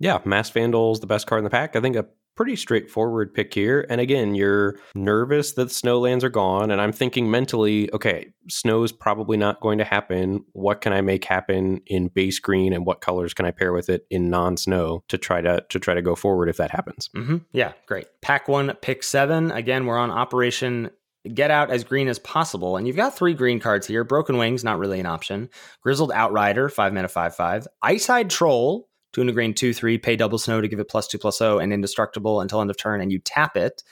Yeah, Masked Vandal is the best card in the pack. I think a pretty straightforward pick here. And again, you're nervous that snowlands are gone. And I'm thinking mentally, okay, snow's probably not going to happen. What can I make happen in base green and what colors can I pair with it in non-snow to try to to try to go forward if that happens? Mm-hmm. Yeah, great. Pack one, pick seven. Again, we're on Operation get out as green as possible. And you've got three green cards here. Broken Wings, not really an option. Grizzled Outrider, five mana, five five. Ice-Hide Troll, Two and a green, two, three, pay double snow to give it plus two plus O and indestructible until end of turn, and you tap it.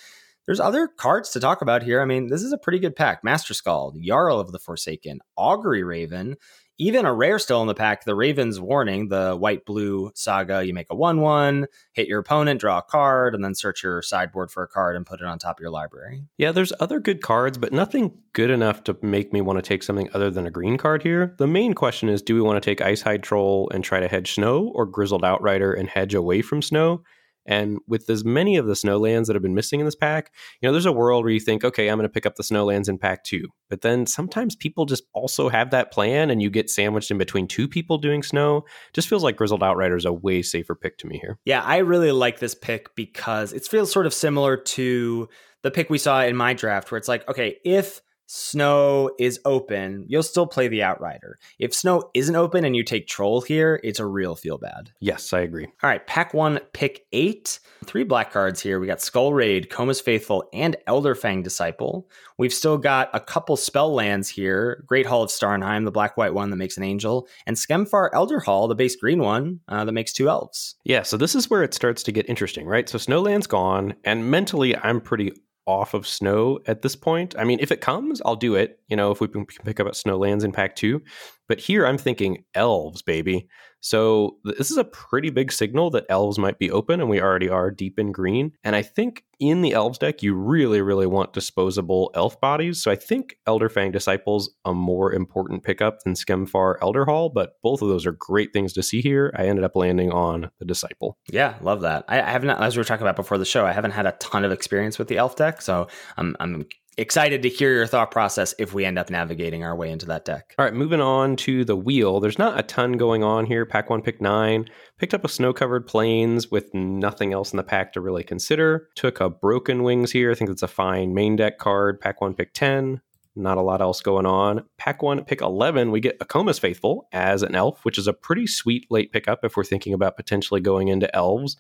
There's other cards to talk about here. I mean, this is a pretty good pack. Master Skald, Jarl of the Forsaken, Augury Raven, even a rare still in the pack, the Raven's Warning, the white blue saga. You make a 1 1, hit your opponent, draw a card, and then search your sideboard for a card and put it on top of your library. Yeah, there's other good cards, but nothing good enough to make me want to take something other than a green card here. The main question is do we want to take Ice-Hide Troll and try to hedge snow, or Grizzled Outrider and hedge away from snow? And with as many of the snowlands that have been missing in this pack, you know, there's a world where you think, okay, I'm going to pick up the snowlands in pack two. But then sometimes people just also have that plan and you get sandwiched in between two people doing snow. Just feels like Grizzled Outrider is a way safer pick to me here. Yeah, I really like this pick because it feels sort of similar to the pick we saw in my draft, where it's like, okay, if snow is open, you'll still play the Outrider. If snow isn't open and you take Troll here, it's a real feel bad. Yes, I agree. All right, pack one, pick eight. Three black cards here. We got Skull Raid, Koma's Faithful, and Elderfang Disciple. We've still got a couple spell lands here Great Hall of Starnheim, the black white one that makes an angel, and Skemfar Elderhall, the base green one uh, that makes two elves. Yeah, so this is where it starts to get interesting, right? So Snowland's gone, and mentally, I'm pretty off of snow at this point. I mean, if it comes, I'll do it. You know, if we can pick up at Snowlands in Pack 2. But here I'm thinking elves, baby. So this is a pretty big signal that elves might be open, and we already are deep in green. And I think in the elves deck, you really, really want disposable elf bodies. So I think Elderfang Disciples a more important pickup than Skemfar Elderhall, but both of those are great things to see here. I ended up landing on the Disciple. Yeah, love that. I, I haven't, as we were talking about before the show, I haven't had a ton of experience with the elf deck, so I'm, I'm excited to hear your thought process if we end up navigating our way into that deck. All right, moving on to the wheel. There's not a ton going on here. Pack one, pick nine. Picked up a snow covered plains with nothing else in the pack to really consider. Took a broken wings here. I think that's a fine main deck card. Pack one, pick 10 not a lot else going on. Pack one, pick 11, we get a Koma's Faithful as an elf, which is a pretty sweet late pickup if we're thinking about potentially going into elves.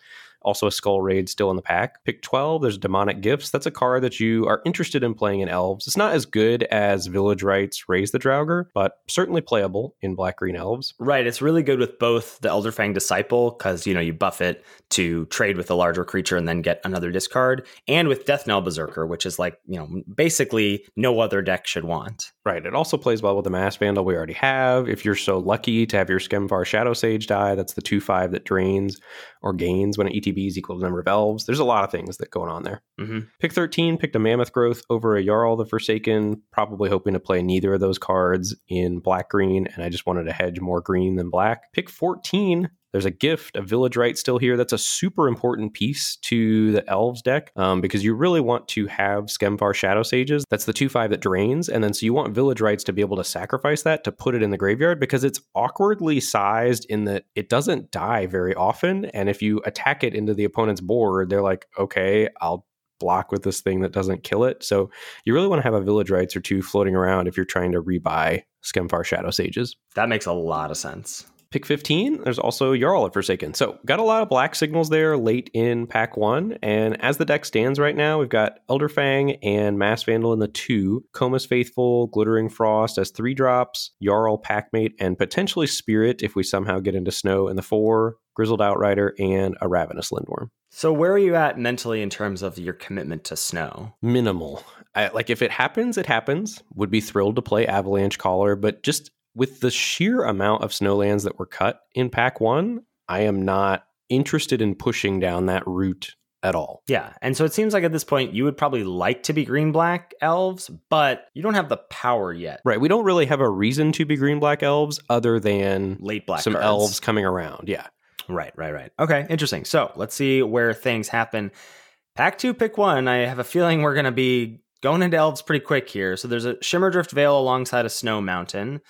Also, a Skull Raid still in the pack. Pick 12, there's Demonic Gifts. That's a card that you are interested in playing in Elves. It's not as good as Village Rites Raise the Draugr, but certainly playable in Black Green Elves. Right. It's really good with both the Elderfang Disciple, because, you know, you buff it to trade with a larger creature and then get another discard, and with Deathknell Berserker, which is like, you know, basically no other deck should want. Right. It also plays well with the Masked Vandal we already have. If you're so lucky to have your Skemfar Shadowsage die, that's the 2 5 that drains or gains when an ETB is equal to the number of elves. There's a lot of things that going on there. Mm-hmm. Pick 13, picked a Mammoth Growth over a Jarl the Forsaken, probably hoping to play neither of those cards in black green, and I just wanted to hedge more green than black. Pick 14, there's a gift, a village rite still here. That's a super important piece to the elves deck um, because you really want to have Skemfar Shadowsages. That's the 2 5 that drains. And then so you want village rites to be able to sacrifice that to put it in the graveyard because it's awkwardly sized in that it doesn't die very often. And if you attack it into the opponent's board, they're like, okay, I'll block with this thing that doesn't kill it. So you really want to have a village rites or two floating around if you're trying to rebuy Skemfar Shadowsages. That makes a lot of sense. Pick 15, there's also Jarl at Forsaken. So, got a lot of black signals there late in pack one. And as the deck stands right now, we've got Elderfang and Masked Vandal in the two, Koma's Faithful, Glittering Frost as three drops, Jarl Packmate, and potentially Spirit if we somehow get into snow in the four, Grizzled Outrider, and a Ravenous Lindworm. So, where are you at mentally in terms of your commitment to snow? Minimal. I, like, if it happens, it happens. Would be thrilled to play Avalanche Caller, but just with the sheer amount of snowlands that were cut in pack one, I am not interested in pushing down that route at all. Yeah. And so it seems like at this point you would probably like to be green black elves, but you don't have the power yet. Right. We don't really have a reason to be green black elves other than late black some cards. elves coming around. Yeah. Right, right, right. Okay, interesting. So let's see where things happen. Pack two, pick one. I have a feeling we're going to be going into elves pretty quick here. So there's a Shimmerdrift Vale alongside a Snow Mountain.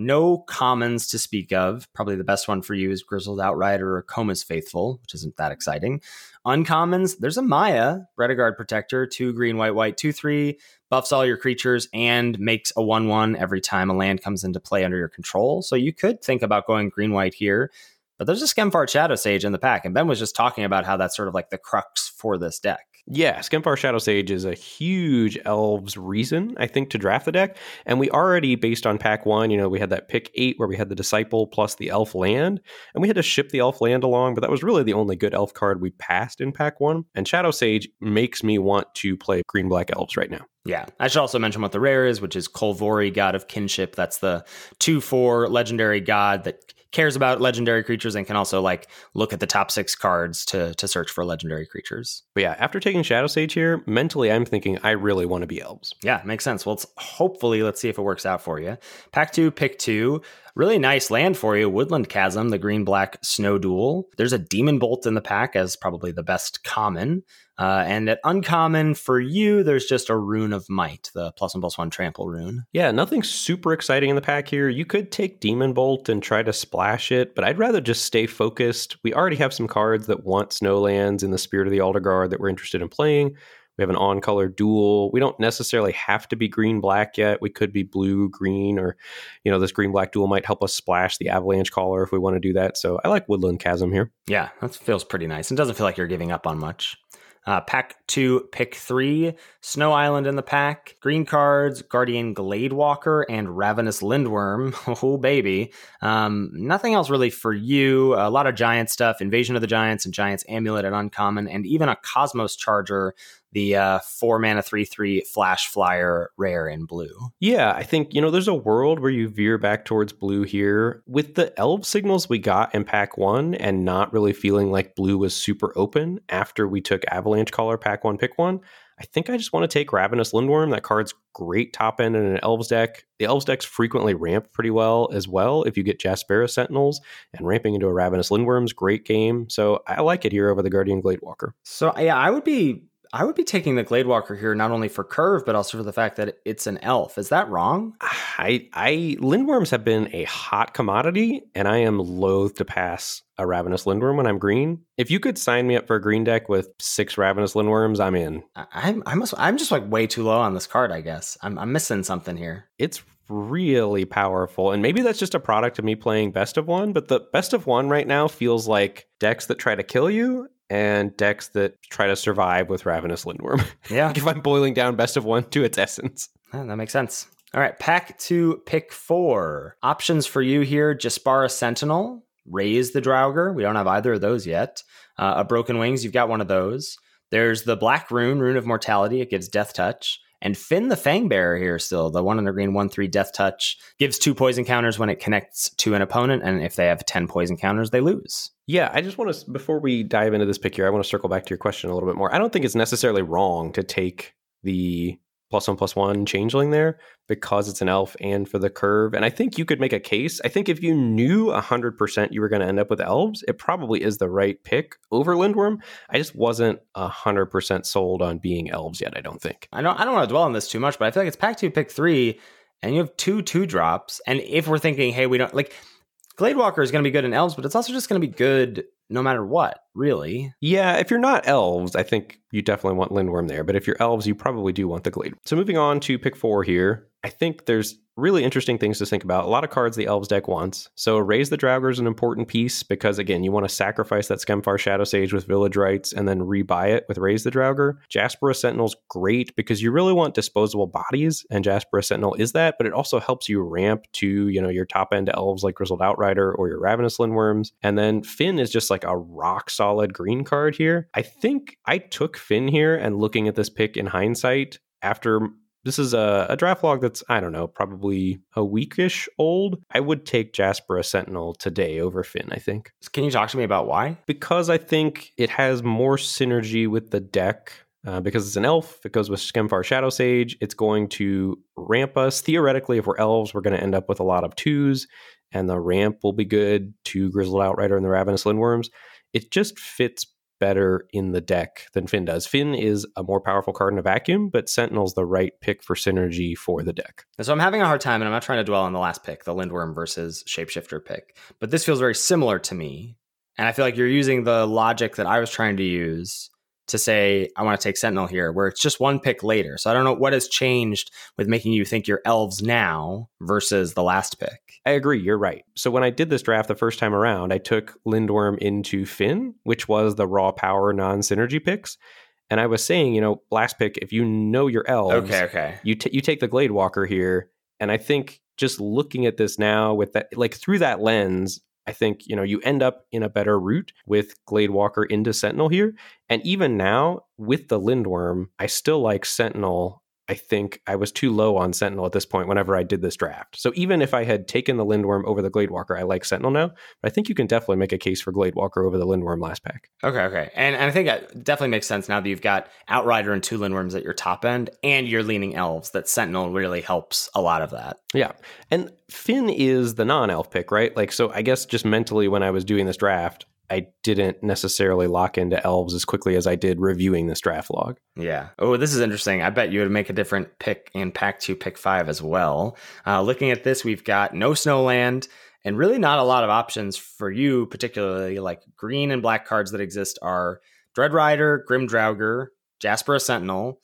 No commons to speak of. Probably the best one for you is Grizzled Outrider or Koma's Faithful, which isn't that exciting. Uncommons, there's a Maya, Guard Protector, two green, white, white, two, three, buffs all your creatures and makes a 1 1 every time a land comes into play under your control. So you could think about going green, white here. But there's a Skemfar Shadowsage in the pack, and Ben was just talking about how that's sort of like the crux for this deck. Yeah, Skemvar Shadow Sage is a huge elves reason, I think, to draft the deck. And we already, based on pack one, you know, we had that pick eight where we had the Disciple plus the elf land, and we had to ship the elf land along, but that was really the only good elf card we passed in pack one. And Shadow Sage makes me want to play green black elves right now. Yeah. I should also mention what the rare is, which is Kolvori, God of Kinship. That's the 2 4 legendary god that cares about legendary creatures and can also like look at the top six cards to to search for legendary creatures. But yeah, after taking Shadow Sage here, mentally I'm thinking I really want to be elves. Yeah, makes sense. Well, hopefully let's see if it works out for you. Pack two, pick two. Really nice land for you. Woodland Chasm, the green black snow dual. There's a Demon Bolt in the pack as probably the best common. Uh, and at uncommon for you, there's just a Rune of Might, the plus one plus one trample rune. Yeah, nothing super exciting in the pack here. You could take Demon Bolt and try to splash it, but I'd rather just stay focused. We already have some cards that want snowlands in the Spirit of the Aldergard that we're interested in playing. We have an on color dual. We don't necessarily have to be green black yet. We could be blue green, or you know, this green black dual might help us splash the avalanche caller if we want to do that. So I like Woodland Chasm here. Yeah, that feels pretty nice. It doesn't feel like you're giving up on much. Uh, pack two, pick three, Snow Island in the pack, green cards, Guardian Gladewalker, and Ravenous Lindworm. Oh, baby. Um, nothing else really for you. A lot of giant stuff, Invasion of the Giants and Giants Amulet at Uncommon, and even a Cosmos Charger the uh, four mana three three flash flyer rare in blue. Yeah, I think you know there's a world where you veer back towards blue here with the elf signals we got in pack one, and not really feeling like blue was super open after we took Avalanche Caller pack one pick one. I think I just want to take Ravenous Lindworm. That card's great top end in an Elves deck. The Elves decks frequently ramp pretty well as well if you get Jaspera Sentinels, and ramping into a Ravenous Lindworm's great game. So I like it here over the Guardian Gladewalker. So yeah, I would be I would be taking the Gladewalker here not only for curve, but also for the fact that it's an elf. Is that wrong? I, I lindworms have been a hot commodity, and I am loath to pass a ravenous lindworm when I'm green. If you could sign me up for a green deck with six ravenous lindworms, I'm in. I, I must. I'm just like way too low on this card. I guess I'm, I'm missing something here. It's really powerful. And maybe that's just a product of me playing best of one, but the best of one right now feels like decks that try to kill you and decks that try to survive with Ravenous Lindworm. Yeah. if I'm boiling down best of one to its essence. Yeah, that makes sense. All right, pack two, pick four. Options for you here Jaspera Sentinel, Raise the Draugr. We don't have either of those yet. Uh, a Broken Wings, you've got one of those. There's the Black Rune, Rune of Mortality. It gives Death Touch. And Fynn the Fangbearer here still, the one in the green, one three death touch, gives two poison counters when it connects to an opponent, and if they have ten poison counters, they lose. Yeah, I just want to before we dive into this pick here, I want to circle back to your question a little bit more. I don't think it's necessarily wrong to take the plus one plus one changeling there because it's an elf and for the curve. And I think you could make a case. I think if you knew 100% you were going to end up with elves, it probably is the right pick over Lindworm. I just wasn't 100% sold on being elves yet, I don't think. I don't, I don't want to dwell on this too much, but I feel like it's pack two, pick three, and you have two two drops. And if we're thinking, hey, we don't like Gladewalker is going to be good in elves, but it's also just going to be good no matter what, really. Yeah, if you're not elves, I think you definitely want Lindworm there. But if you're elves, you probably do want the Glade. So moving on to pick four here, I think there's really interesting things to think about. A lot of cards the Elves deck wants. So Raise the Draugr is an important piece because, again, you want to sacrifice that Skemfar Shadowsage with Village Rites and then rebuy it with Raise the Draugr. Jaspera Sentinel's great because you really want disposable bodies, and Jaspera Sentinel is that, but it also helps you ramp to, you know, your top end elves like Grizzled Outrider or your Ravenous Lindworms. And then Fynn is just like a rock solid green card here. I think I took Fynn here and looking at this pick in hindsight after this is a, a, draft log that's, I don't know, probably a weekish old. I would take Jaspera Sentinel today over Fynn, I think. Can you talk to me about why? Because I think it has more synergy with the deck. Uh, because it's an elf, it goes with Skemfar Shadow Sage. It's going to ramp us. Theoretically, if we're elves, we're going to end up with a lot of twos, and the ramp will be good to Grizzled Outrider and the Ravenous Lindworms. It just fits better in the deck than Fynn does. Fynn is a more powerful card in a vacuum, but Sentinel's the right pick for synergy for the deck. So I'm having a hard time, and I'm not trying to dwell on the last pick, the Lindworm versus Shapeshifter pick, but this feels very similar to me. And I feel like you're using the logic that I was trying to use to say I want to take Sentinel here, where it's just one pick later. So I don't know what has changed with making you think you're elves now versus the last pick. I agree, you're right. So when I did this draft the first time around, I took Lindworm into Fynn, which was the raw power non synergy picks. And I was saying, you know, last pick, if you know your elves, okay, okay, you t- you take the Glade Walker here, and I think just looking at this now with that, like through that lens, I think, you know, you end up in a better route with Gladewalker into Sentinel here. And even now, with the Lindworm, I still like Sentinel I think I was too low on Sentinel at this point whenever I did this draft. So even if I had taken the Lindworm over the Gladewalker, I like Sentinel now. But I think you can definitely make a case for Gladewalker over the Lindworm last pack. Okay, okay. And, and I think that definitely makes sense now that you've got Outrider and two Lindworms at your top end and you're leaning elves, that Sentinel really helps a lot of that. Yeah. And Fynn is the non elf pick, right? Like, so I guess just mentally when I was doing this draft, I didn't necessarily lock into elves as quickly as I did reviewing this draft log. Yeah. Oh, this is interesting. I bet you would make a different pick in pack two, pick five as well. Uh, looking at this, we've got no snowland and really not a lot of options for you, particularly like green and black cards that exist are Dread Rider, Grim Draugr, Jaspera Sentinel,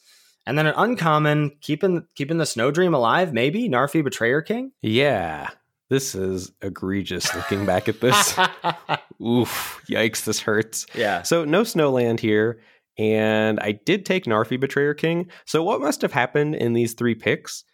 and then an uncommon keeping keeping the Snow Dream alive, maybe Narfi Betrayer King. Yeah, this is egregious looking back at this. Oof, yikes, this hurts. Yeah. So no Snowland here. And I did take Narfi Betrayer King. So what must have happened in these three picks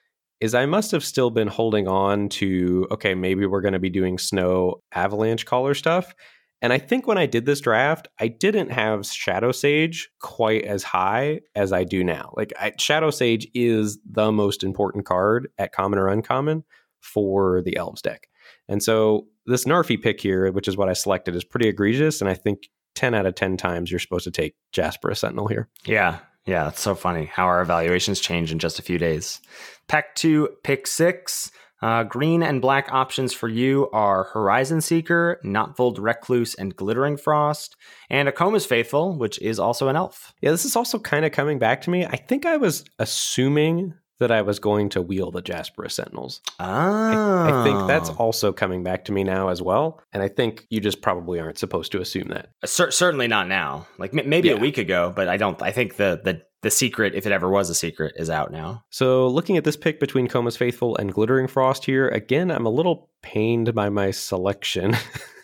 is I must have still been holding on to, okay, maybe we're going to be doing snow avalanche caller stuff. And I think when I did this draft, I didn't have Shadow Sage quite as high as I do now. Like I, Shadowsage is the most important card at common or uncommon for the elves deck. And so this Narfi pick here, which is what I selected, is pretty egregious. And I think 10 out of 10 times you're supposed to take Jasper Sentinel here. Yeah. Yeah. It's so funny how our evaluations change in just a few days. Pack two, pick six. Uh, green and black options for you are Horizon Seeker, Gnottvold Recluse, and Glittering Frost, and a Koma's Faithful, which is also an elf. Yeah, this is also kind of coming back to me. I think I was assuming that I was going to wheel the Jaspera Sentinels. Oh. I, I, think that's also coming back to me now as well. And I think you just probably aren't supposed to assume that. Uh, C- certainly not now. Like m- maybe Yeah. a week ago, but I don't. I think the the the secret, if it ever was a secret, is out now. So, looking at this pick between Koma's Faithful and Glittering Frost here, again, I'm a little pained by my selection.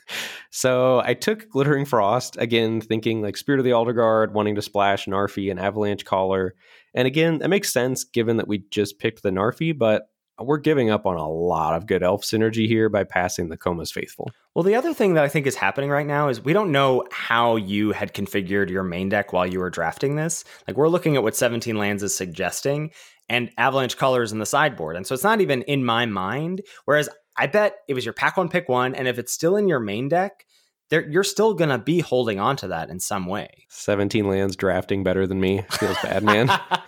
so, I took Glittering Frost, again, thinking like Spirit of the Aldergard, wanting to splash Narfi and Avalanche Caller. And again, that makes sense given that we just picked the Narfi, but we're giving up on a lot of good elf synergy here by passing the Coma's Faithful. Well, the other thing that I think is happening right now is we don't know how you had configured your main deck while you were drafting this. Like we're looking at what 17 lands is suggesting, and Avalanche Caller's in the sideboard, and so it's not even in my mind. Whereas I bet it was your pack one, pick one, and if it's still in your main deck, there you're still gonna be holding on to that in some way. 17 lands drafting better than me. Feels bad, man.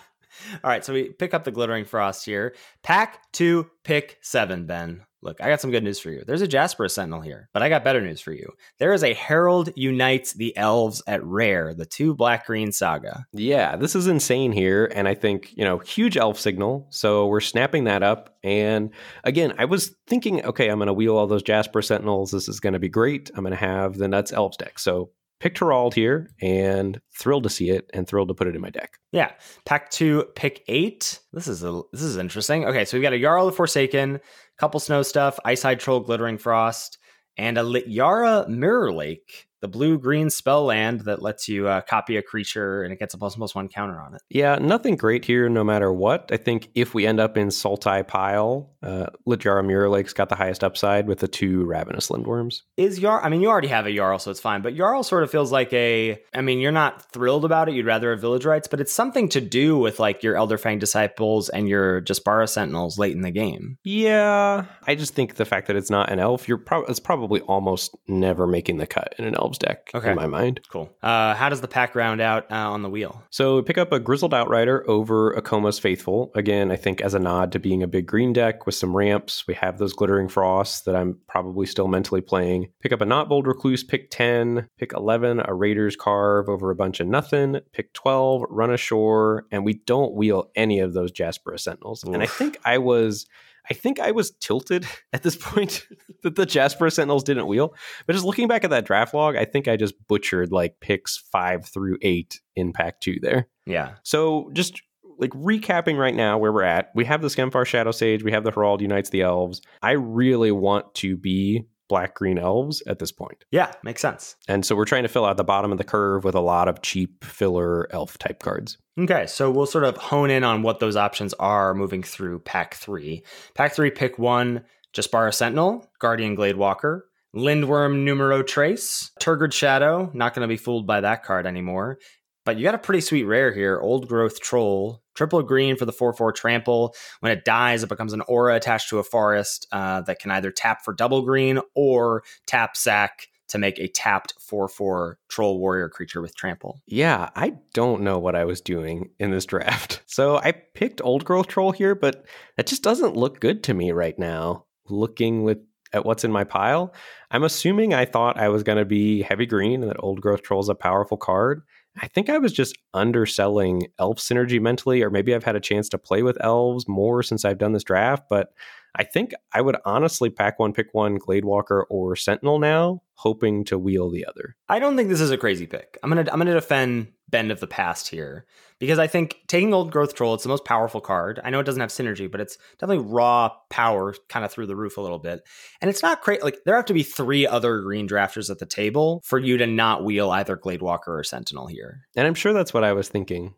All right, so we pick up the glittering frost here. Pack two, pick seven, Ben. Look, I got some good news for you. There's a Jasper Sentinel here, but I got better news for you. There is a Harald Unites the Elves at Rare, the two black green saga. Yeah, this is insane here. And I think, you know, huge elf signal. So we're snapping that up. And again, I was thinking, okay, I'm going to wheel all those Jasper Sentinels. This is going to be great. I'm going to have the Nuts Elves deck. So picked Harald here and thrilled to see it and thrilled to put it in my deck. Yeah, pack two, pick eight. This is a this is interesting. Okay, so we've got a Jarl the Forsaken, couple snow stuff, Ice Hide Troll, Glittering Frost, and a Littjara Mirrorlake, the blue green spell land that lets you uh, copy a creature and it gets a plus plus one counter on it. Yeah, nothing great here no matter what. I think if we end up in Sultai Pile, uh, Littjara Mirrorlake's got the highest upside with the two Ravenous Lindworms. Is Jarl, I mean, you already have a Jarl, so it's fine. But Jarl sort of feels like a. I mean, you're not thrilled about it. You'd rather have Village Rites, but it's something to do with like your Elderfang disciples and your Jaspera Sentinels late in the game. Yeah, I just think the fact that it's not an elf, you're pro- it's probably almost never making the cut in an elves deck Okay. in my mind. Cool. Uh, how does the pack round out uh, on the wheel? So pick up a Grizzled Outrider over a Koma's Faithful. Again, I think as a nod to being a big green deck with some ramps. We have those Glittering Frosts that I'm probably still mentally playing. Pick up a Gnottvold Recluse, pick 10. Pick 11, a Raiders' Karve over a bunch of nothing. Pick 12, Run Ashore. And we don't wheel any of those Jasper Sentinels. And I think I was... I think I was tilted at this point that the Jasper Sentinels didn't wheel. But just looking back at that draft log, I think I just butchered like picks five through eight in pack two there. Yeah. So just like recapping right now where we're at, we have the Skemfar Shadow Sage, we have the Harald Unites the Elves. I really want to be black green elves at this point. Yeah, makes sense. And so we're trying to fill out the bottom of the curve with a lot of cheap filler elf type cards. Okay, so we'll sort of hone in on what those options are moving through pack three. Pack three, pick one Jaspera Sentinel, Guardian Glade Walker, Lindworm Numero Trace, Turgid Shadow, not going to be fooled by that card anymore. But you got a pretty sweet rare here Old Growth Troll, triple green for the 4 4 trample. When it dies, it becomes an aura attached to a forest uh, that can either tap for double green or tap sack to make a tapped 4 4 troll warrior creature with trample. Yeah, I don't know what I was doing in this draft. So I picked Old Growth Troll here, but that just doesn't look good to me right now. Looking with at what's in my pile, I'm assuming I thought I was going to be heavy green and that Old Growth Troll is a powerful card. I think I was just underselling elf synergy mentally, or maybe I've had a chance to play with elves more since I've done this draft. But I think I would honestly pack one, pick one, Glade Walker or Sentinel now, hoping to wheel the other. I don't think this is a crazy pick. I'm gonna I'm gonna defend Ben of the Past here because I think taking Old Growth Troll, it's the most powerful card. I know it doesn't have synergy, but it's definitely raw power, kind of through the roof a little bit. And it's not great. Like there have to be three other green drafters at the table for you to not wheel either Glade Walker or Sentinel here. And I'm sure that's what I was thinking.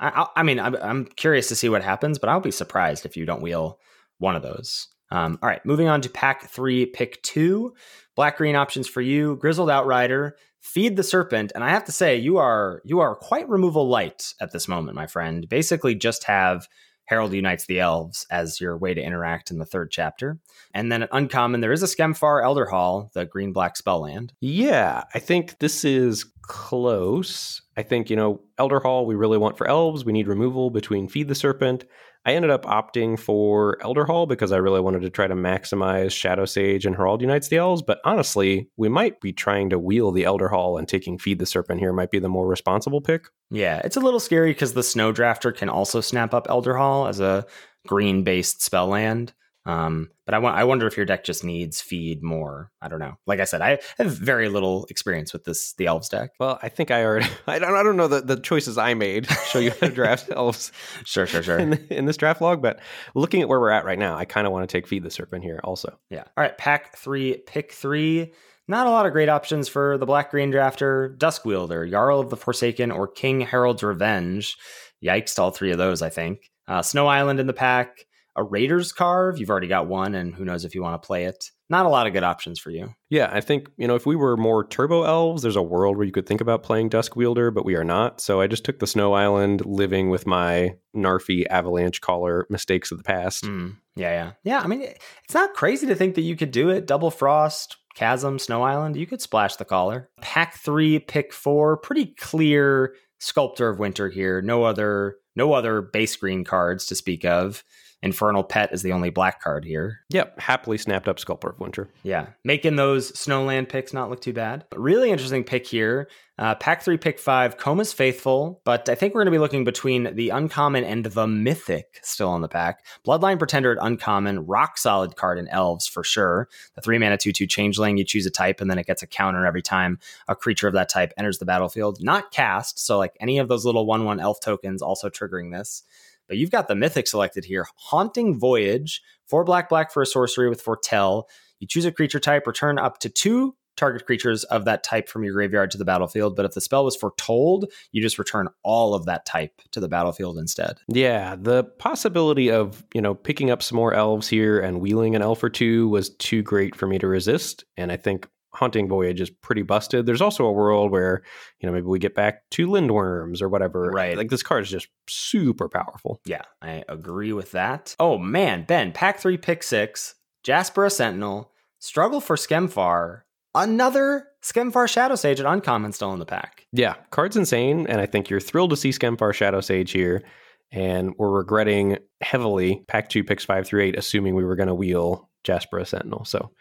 I, I, I mean, I'm, I'm curious to see what happens, but I'll be surprised if you don't wheel one of those. Um, all right, moving on to pack three, pick two. Black green options for you. Grizzled Outrider, Feed the Serpent, and I have to say, you are you are quite removal light at this moment, my friend. Basically, just have Harald Unites the Elves as your way to interact in the third chapter. And then at Uncommon, there is a Skemfar Elder Hall, the green black spell land. Yeah, I think this is close. I think, you know, Elder Hall we really want for elves. We need removal between Feed the Serpent. I ended up opting for Elder Hall because I really wanted to try to maximize Shadow Sage and Harald Unites the Elves. But honestly, we might be trying to wheel the Elder Hall and taking Feed the Serpent here might be the more responsible pick. Yeah, it's a little scary because the Snow Drafter can also snap up Elder Hall as a green based spell land. Um, but I, w- I wonder if your deck just needs feed more. I don't know. Like I said, I have very little experience with this the elves deck. Well, I think I already. I don't. I don't know the, the choices I made. Show you how to draft elves. Sure, sure, sure. In, in, this draft log, but looking at where we're at right now, I kind of want to take feed the serpent here also. Yeah. All right. Pack three, pick three. Not a lot of great options for the black green drafter. Dusk Wielder, Jarl of the Forsaken, or King Harald's Revenge. Yikes to all three of those. I think. Uh, Snow Island in the pack a Raiders' Karve. You've already got one, and who knows if you want to play it. Not a lot of good options for you. Yeah, I think, you know, if we were more turbo elves, there's a world where you could think about playing Dusk Wielder, but we are not. So I just took the Snow Island living with my Narfi Avalanche Caller mistakes of the past. Mm, yeah, yeah. Yeah, I mean, it's not crazy to think that you could do it. Double Frost, Chasm, Snow Island, you could splash the Caller. Pack three, pick four, pretty clear Sculptor of Winter here. No other, no other base green cards to speak of. Infernal Pet is the only black card here. Yep, happily snapped up Sculptor of Winter. Yeah, making those Snowland picks not look too bad. But really interesting pick here. Uh, pack three, pick five, Koma's Faithful, but I think we're going to be looking between the uncommon and the mythic still on the pack. Bloodline Pretender at uncommon, rock solid card in Elves for sure. The three mana 2 2 changeling, you choose a type and then it gets a counter every time a creature of that type enters the battlefield. Not cast, so like any of those little 1 1 elf tokens also triggering this. But you've got the mythic selected here Haunting Voyage, four black, black for a sorcery with Foretell. You choose a creature type, return up to two target creatures of that type from your graveyard to the battlefield. But if the spell was foretold, you just return all of that type to the battlefield instead. Yeah, the possibility of, you know, picking up some more elves here and wheeling an elf or two was too great for me to resist. And I think Haunting Voyage is pretty busted. There's also a world where, you know, maybe we get back to Lindworms or whatever. Right. Like this card is just super powerful. Yeah, I agree with that. Oh man, Ben, pack three, pick six, Jaspera Sentinel, struggle for Skemfar, another Skemfar Shadowsage at uncommon still in the pack. Yeah, card's insane, and I think you're thrilled to see Skemfar Shadowsage here. And we're regretting heavily pack two, picks five through eight, assuming we were going to wheel Jaspera Sentinel. So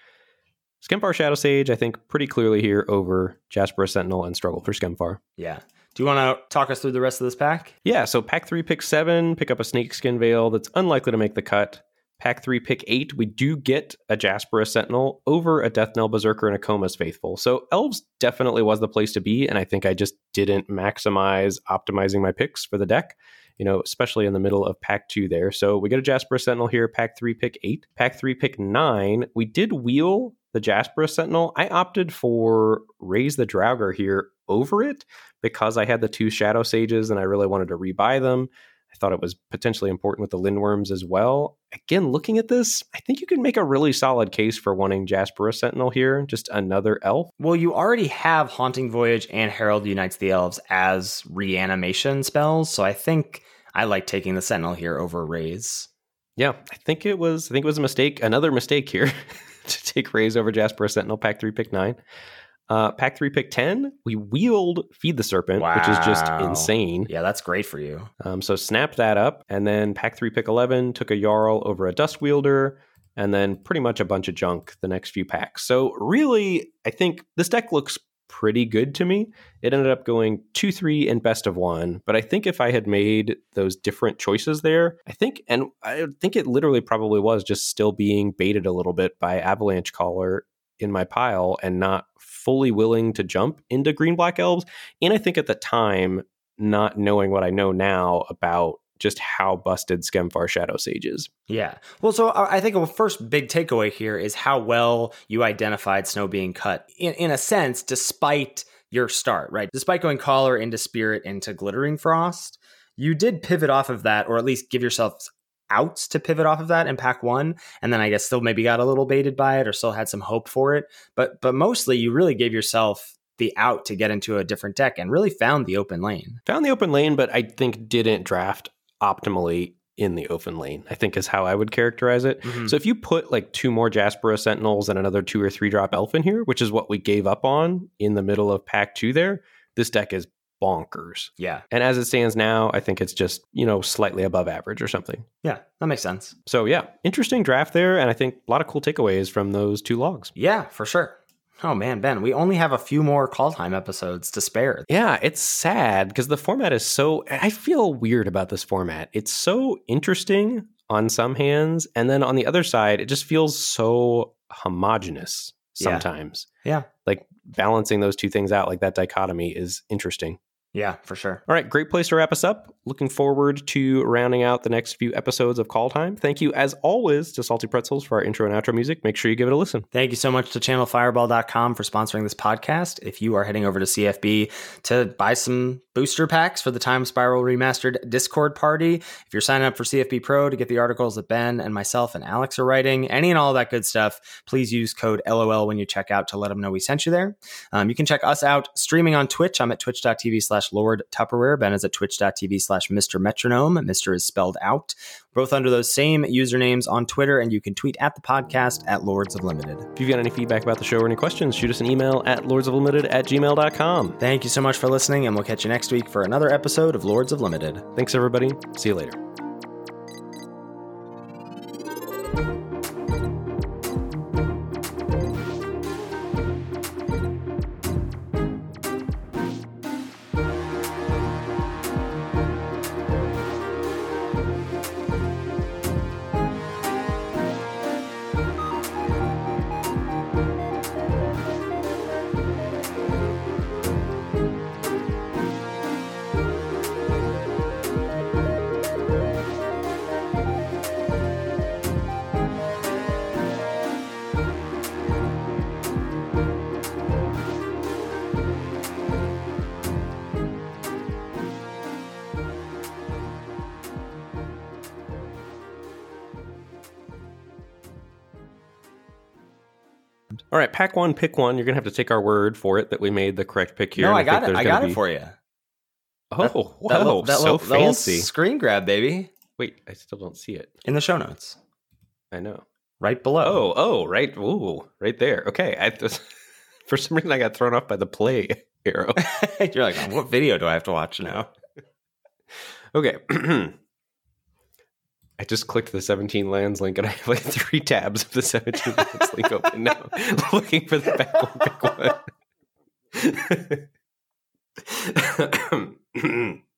Skemfar Shadowsage, I think, pretty clearly here over Jaspera Sentinel and Struggle for Skemfar. Yeah. Do you want to talk us through the rest of this pack? Yeah, so pack three, pick seven, pick up a Snakeskin Veil that's unlikely to make the cut. Pack three, pick eight, we do get a Jaspera Sentinel over a Deathknell Berserker and a Koma's Faithful. So Elves definitely was the place to be, and I think I just didn't maximize optimizing my picks for the deck you know, especially in the middle of pack two there. So we get a Jaspera Sentinel here, pack three, pick eight. Pack three, pick nine. We did wheel the Jaspera Sentinel. I opted for Raise the Draugr here over it because I had the two Shadowsages and I really wanted to rebuy them. I thought it was potentially important with the Lindworms as well. Again, looking at this, I think you can make a really solid case for wanting Jaspera Sentinel here, just another elf. Well, you already have Haunting Voyage and Harald Unites the Elves as reanimation spells, so I think I like taking the Sentinel here over Raise. Yeah, I think it was I think it was a mistake, another mistake here to take Raise over Jaspera Sentinel, pack three, pick nine. Uh, pack three, pick 10, we wheeled Feed the Serpent, wow. which is just insane. Yeah, that's great for you. Um, so snap that up. And then pack three, pick 11, took a Jarl over a Dust Wielder, and then pretty much a bunch of junk the next few packs. So really, I think this deck looks pretty good to me. It ended up going 2 3 and best of one. But I think if I had made those different choices there, I think, and I think it literally probably was just still being baited a little bit by Avalanche Caller in my pile and not fully willing to jump into green black elves. And I think at the time, not knowing what I know now about just how busted Skemfar Shadowsage is. Yeah. Well, so uh, I think a first big takeaway here is how well you identified Snow being cut. In, in a sense, despite your start, right? Despite going Caller into Spirit into Glittering Frost, you did pivot off of that, or at least give yourself outs to pivot off of that in pack one and then i guess still maybe got a little baited by it or still had some hope for it but but mostly you really gave yourself the out to get into a different deck and really found the open lane found the open lane but i think didn't draft optimally in the open lane, I think is how I would characterize it. Mm-hmm. So if you put like two more Jaspera Sentinels and another two or three drop elf in here, which is what we gave up on in the middle of pack two there, this deck is bonkers. Yeah. And as it stands now, I think it's just, you know, slightly above average or something. Yeah. That makes sense. So, yeah, interesting draft there. And I think a lot of cool takeaways from those two logs. Yeah, for sure. Oh man, Ben, we only have a few more Kaldheim episodes to spare. Yeah, it's sad because the format is so. I feel weird about this format. It's so interesting on some hands, and then on the other side, it just feels so homogenous Yeah. sometimes. Yeah. Like balancing those two things out, like that dichotomy is interesting. Yeah, for sure. All right, great place to wrap us up. Looking forward to rounding out the next few episodes of Kaldheim. Thank you, as always, to Salty Pretzels for our intro and outro music. Make sure you give it a listen. Thank you so much to channelfireball.com for sponsoring this podcast. If you are heading over to CFB to buy some booster packs for the Time Spiral Remastered Discord party, if you're signing up for CFB Pro to get the articles that Ben and myself and Alex are writing, any and all that good stuff, please use code LOL when you check out to let them know we sent you there. Um, you can check us out streaming on Twitch. I'm at twitch.tv slash Lord Tupperware. Ben is at twitch.tv slash Mr. Metronome. Mr. is spelled out. Both under those same usernames on Twitter, and you can tweet at the podcast at Lords of Limited. If you've got any feedback about the show or any questions, shoot us an email at lordsoflimited at gmail.com. Thank you so much for listening, and we'll catch you next week for another episode of Lords of Limited. Thanks, everybody. See you later. Pack one, pick one. You're going to have to take our word for it that we made the correct pick here. no, I got think it. I got be- it for you. Oh, That whoa, little- that so little- that little fancy. screen grab, baby, Wait, I still don't see it. in the show notes, I know. right below. Oh, oh, right. Ooh, right there. Okay. I just, for some reason, I got thrown off by the play arrow. You're like, "Oh, what video do I have to watch now? Okay. I just clicked the 17 lands link and I have like three tabs of the 17 lands link open now, looking for the back one, one.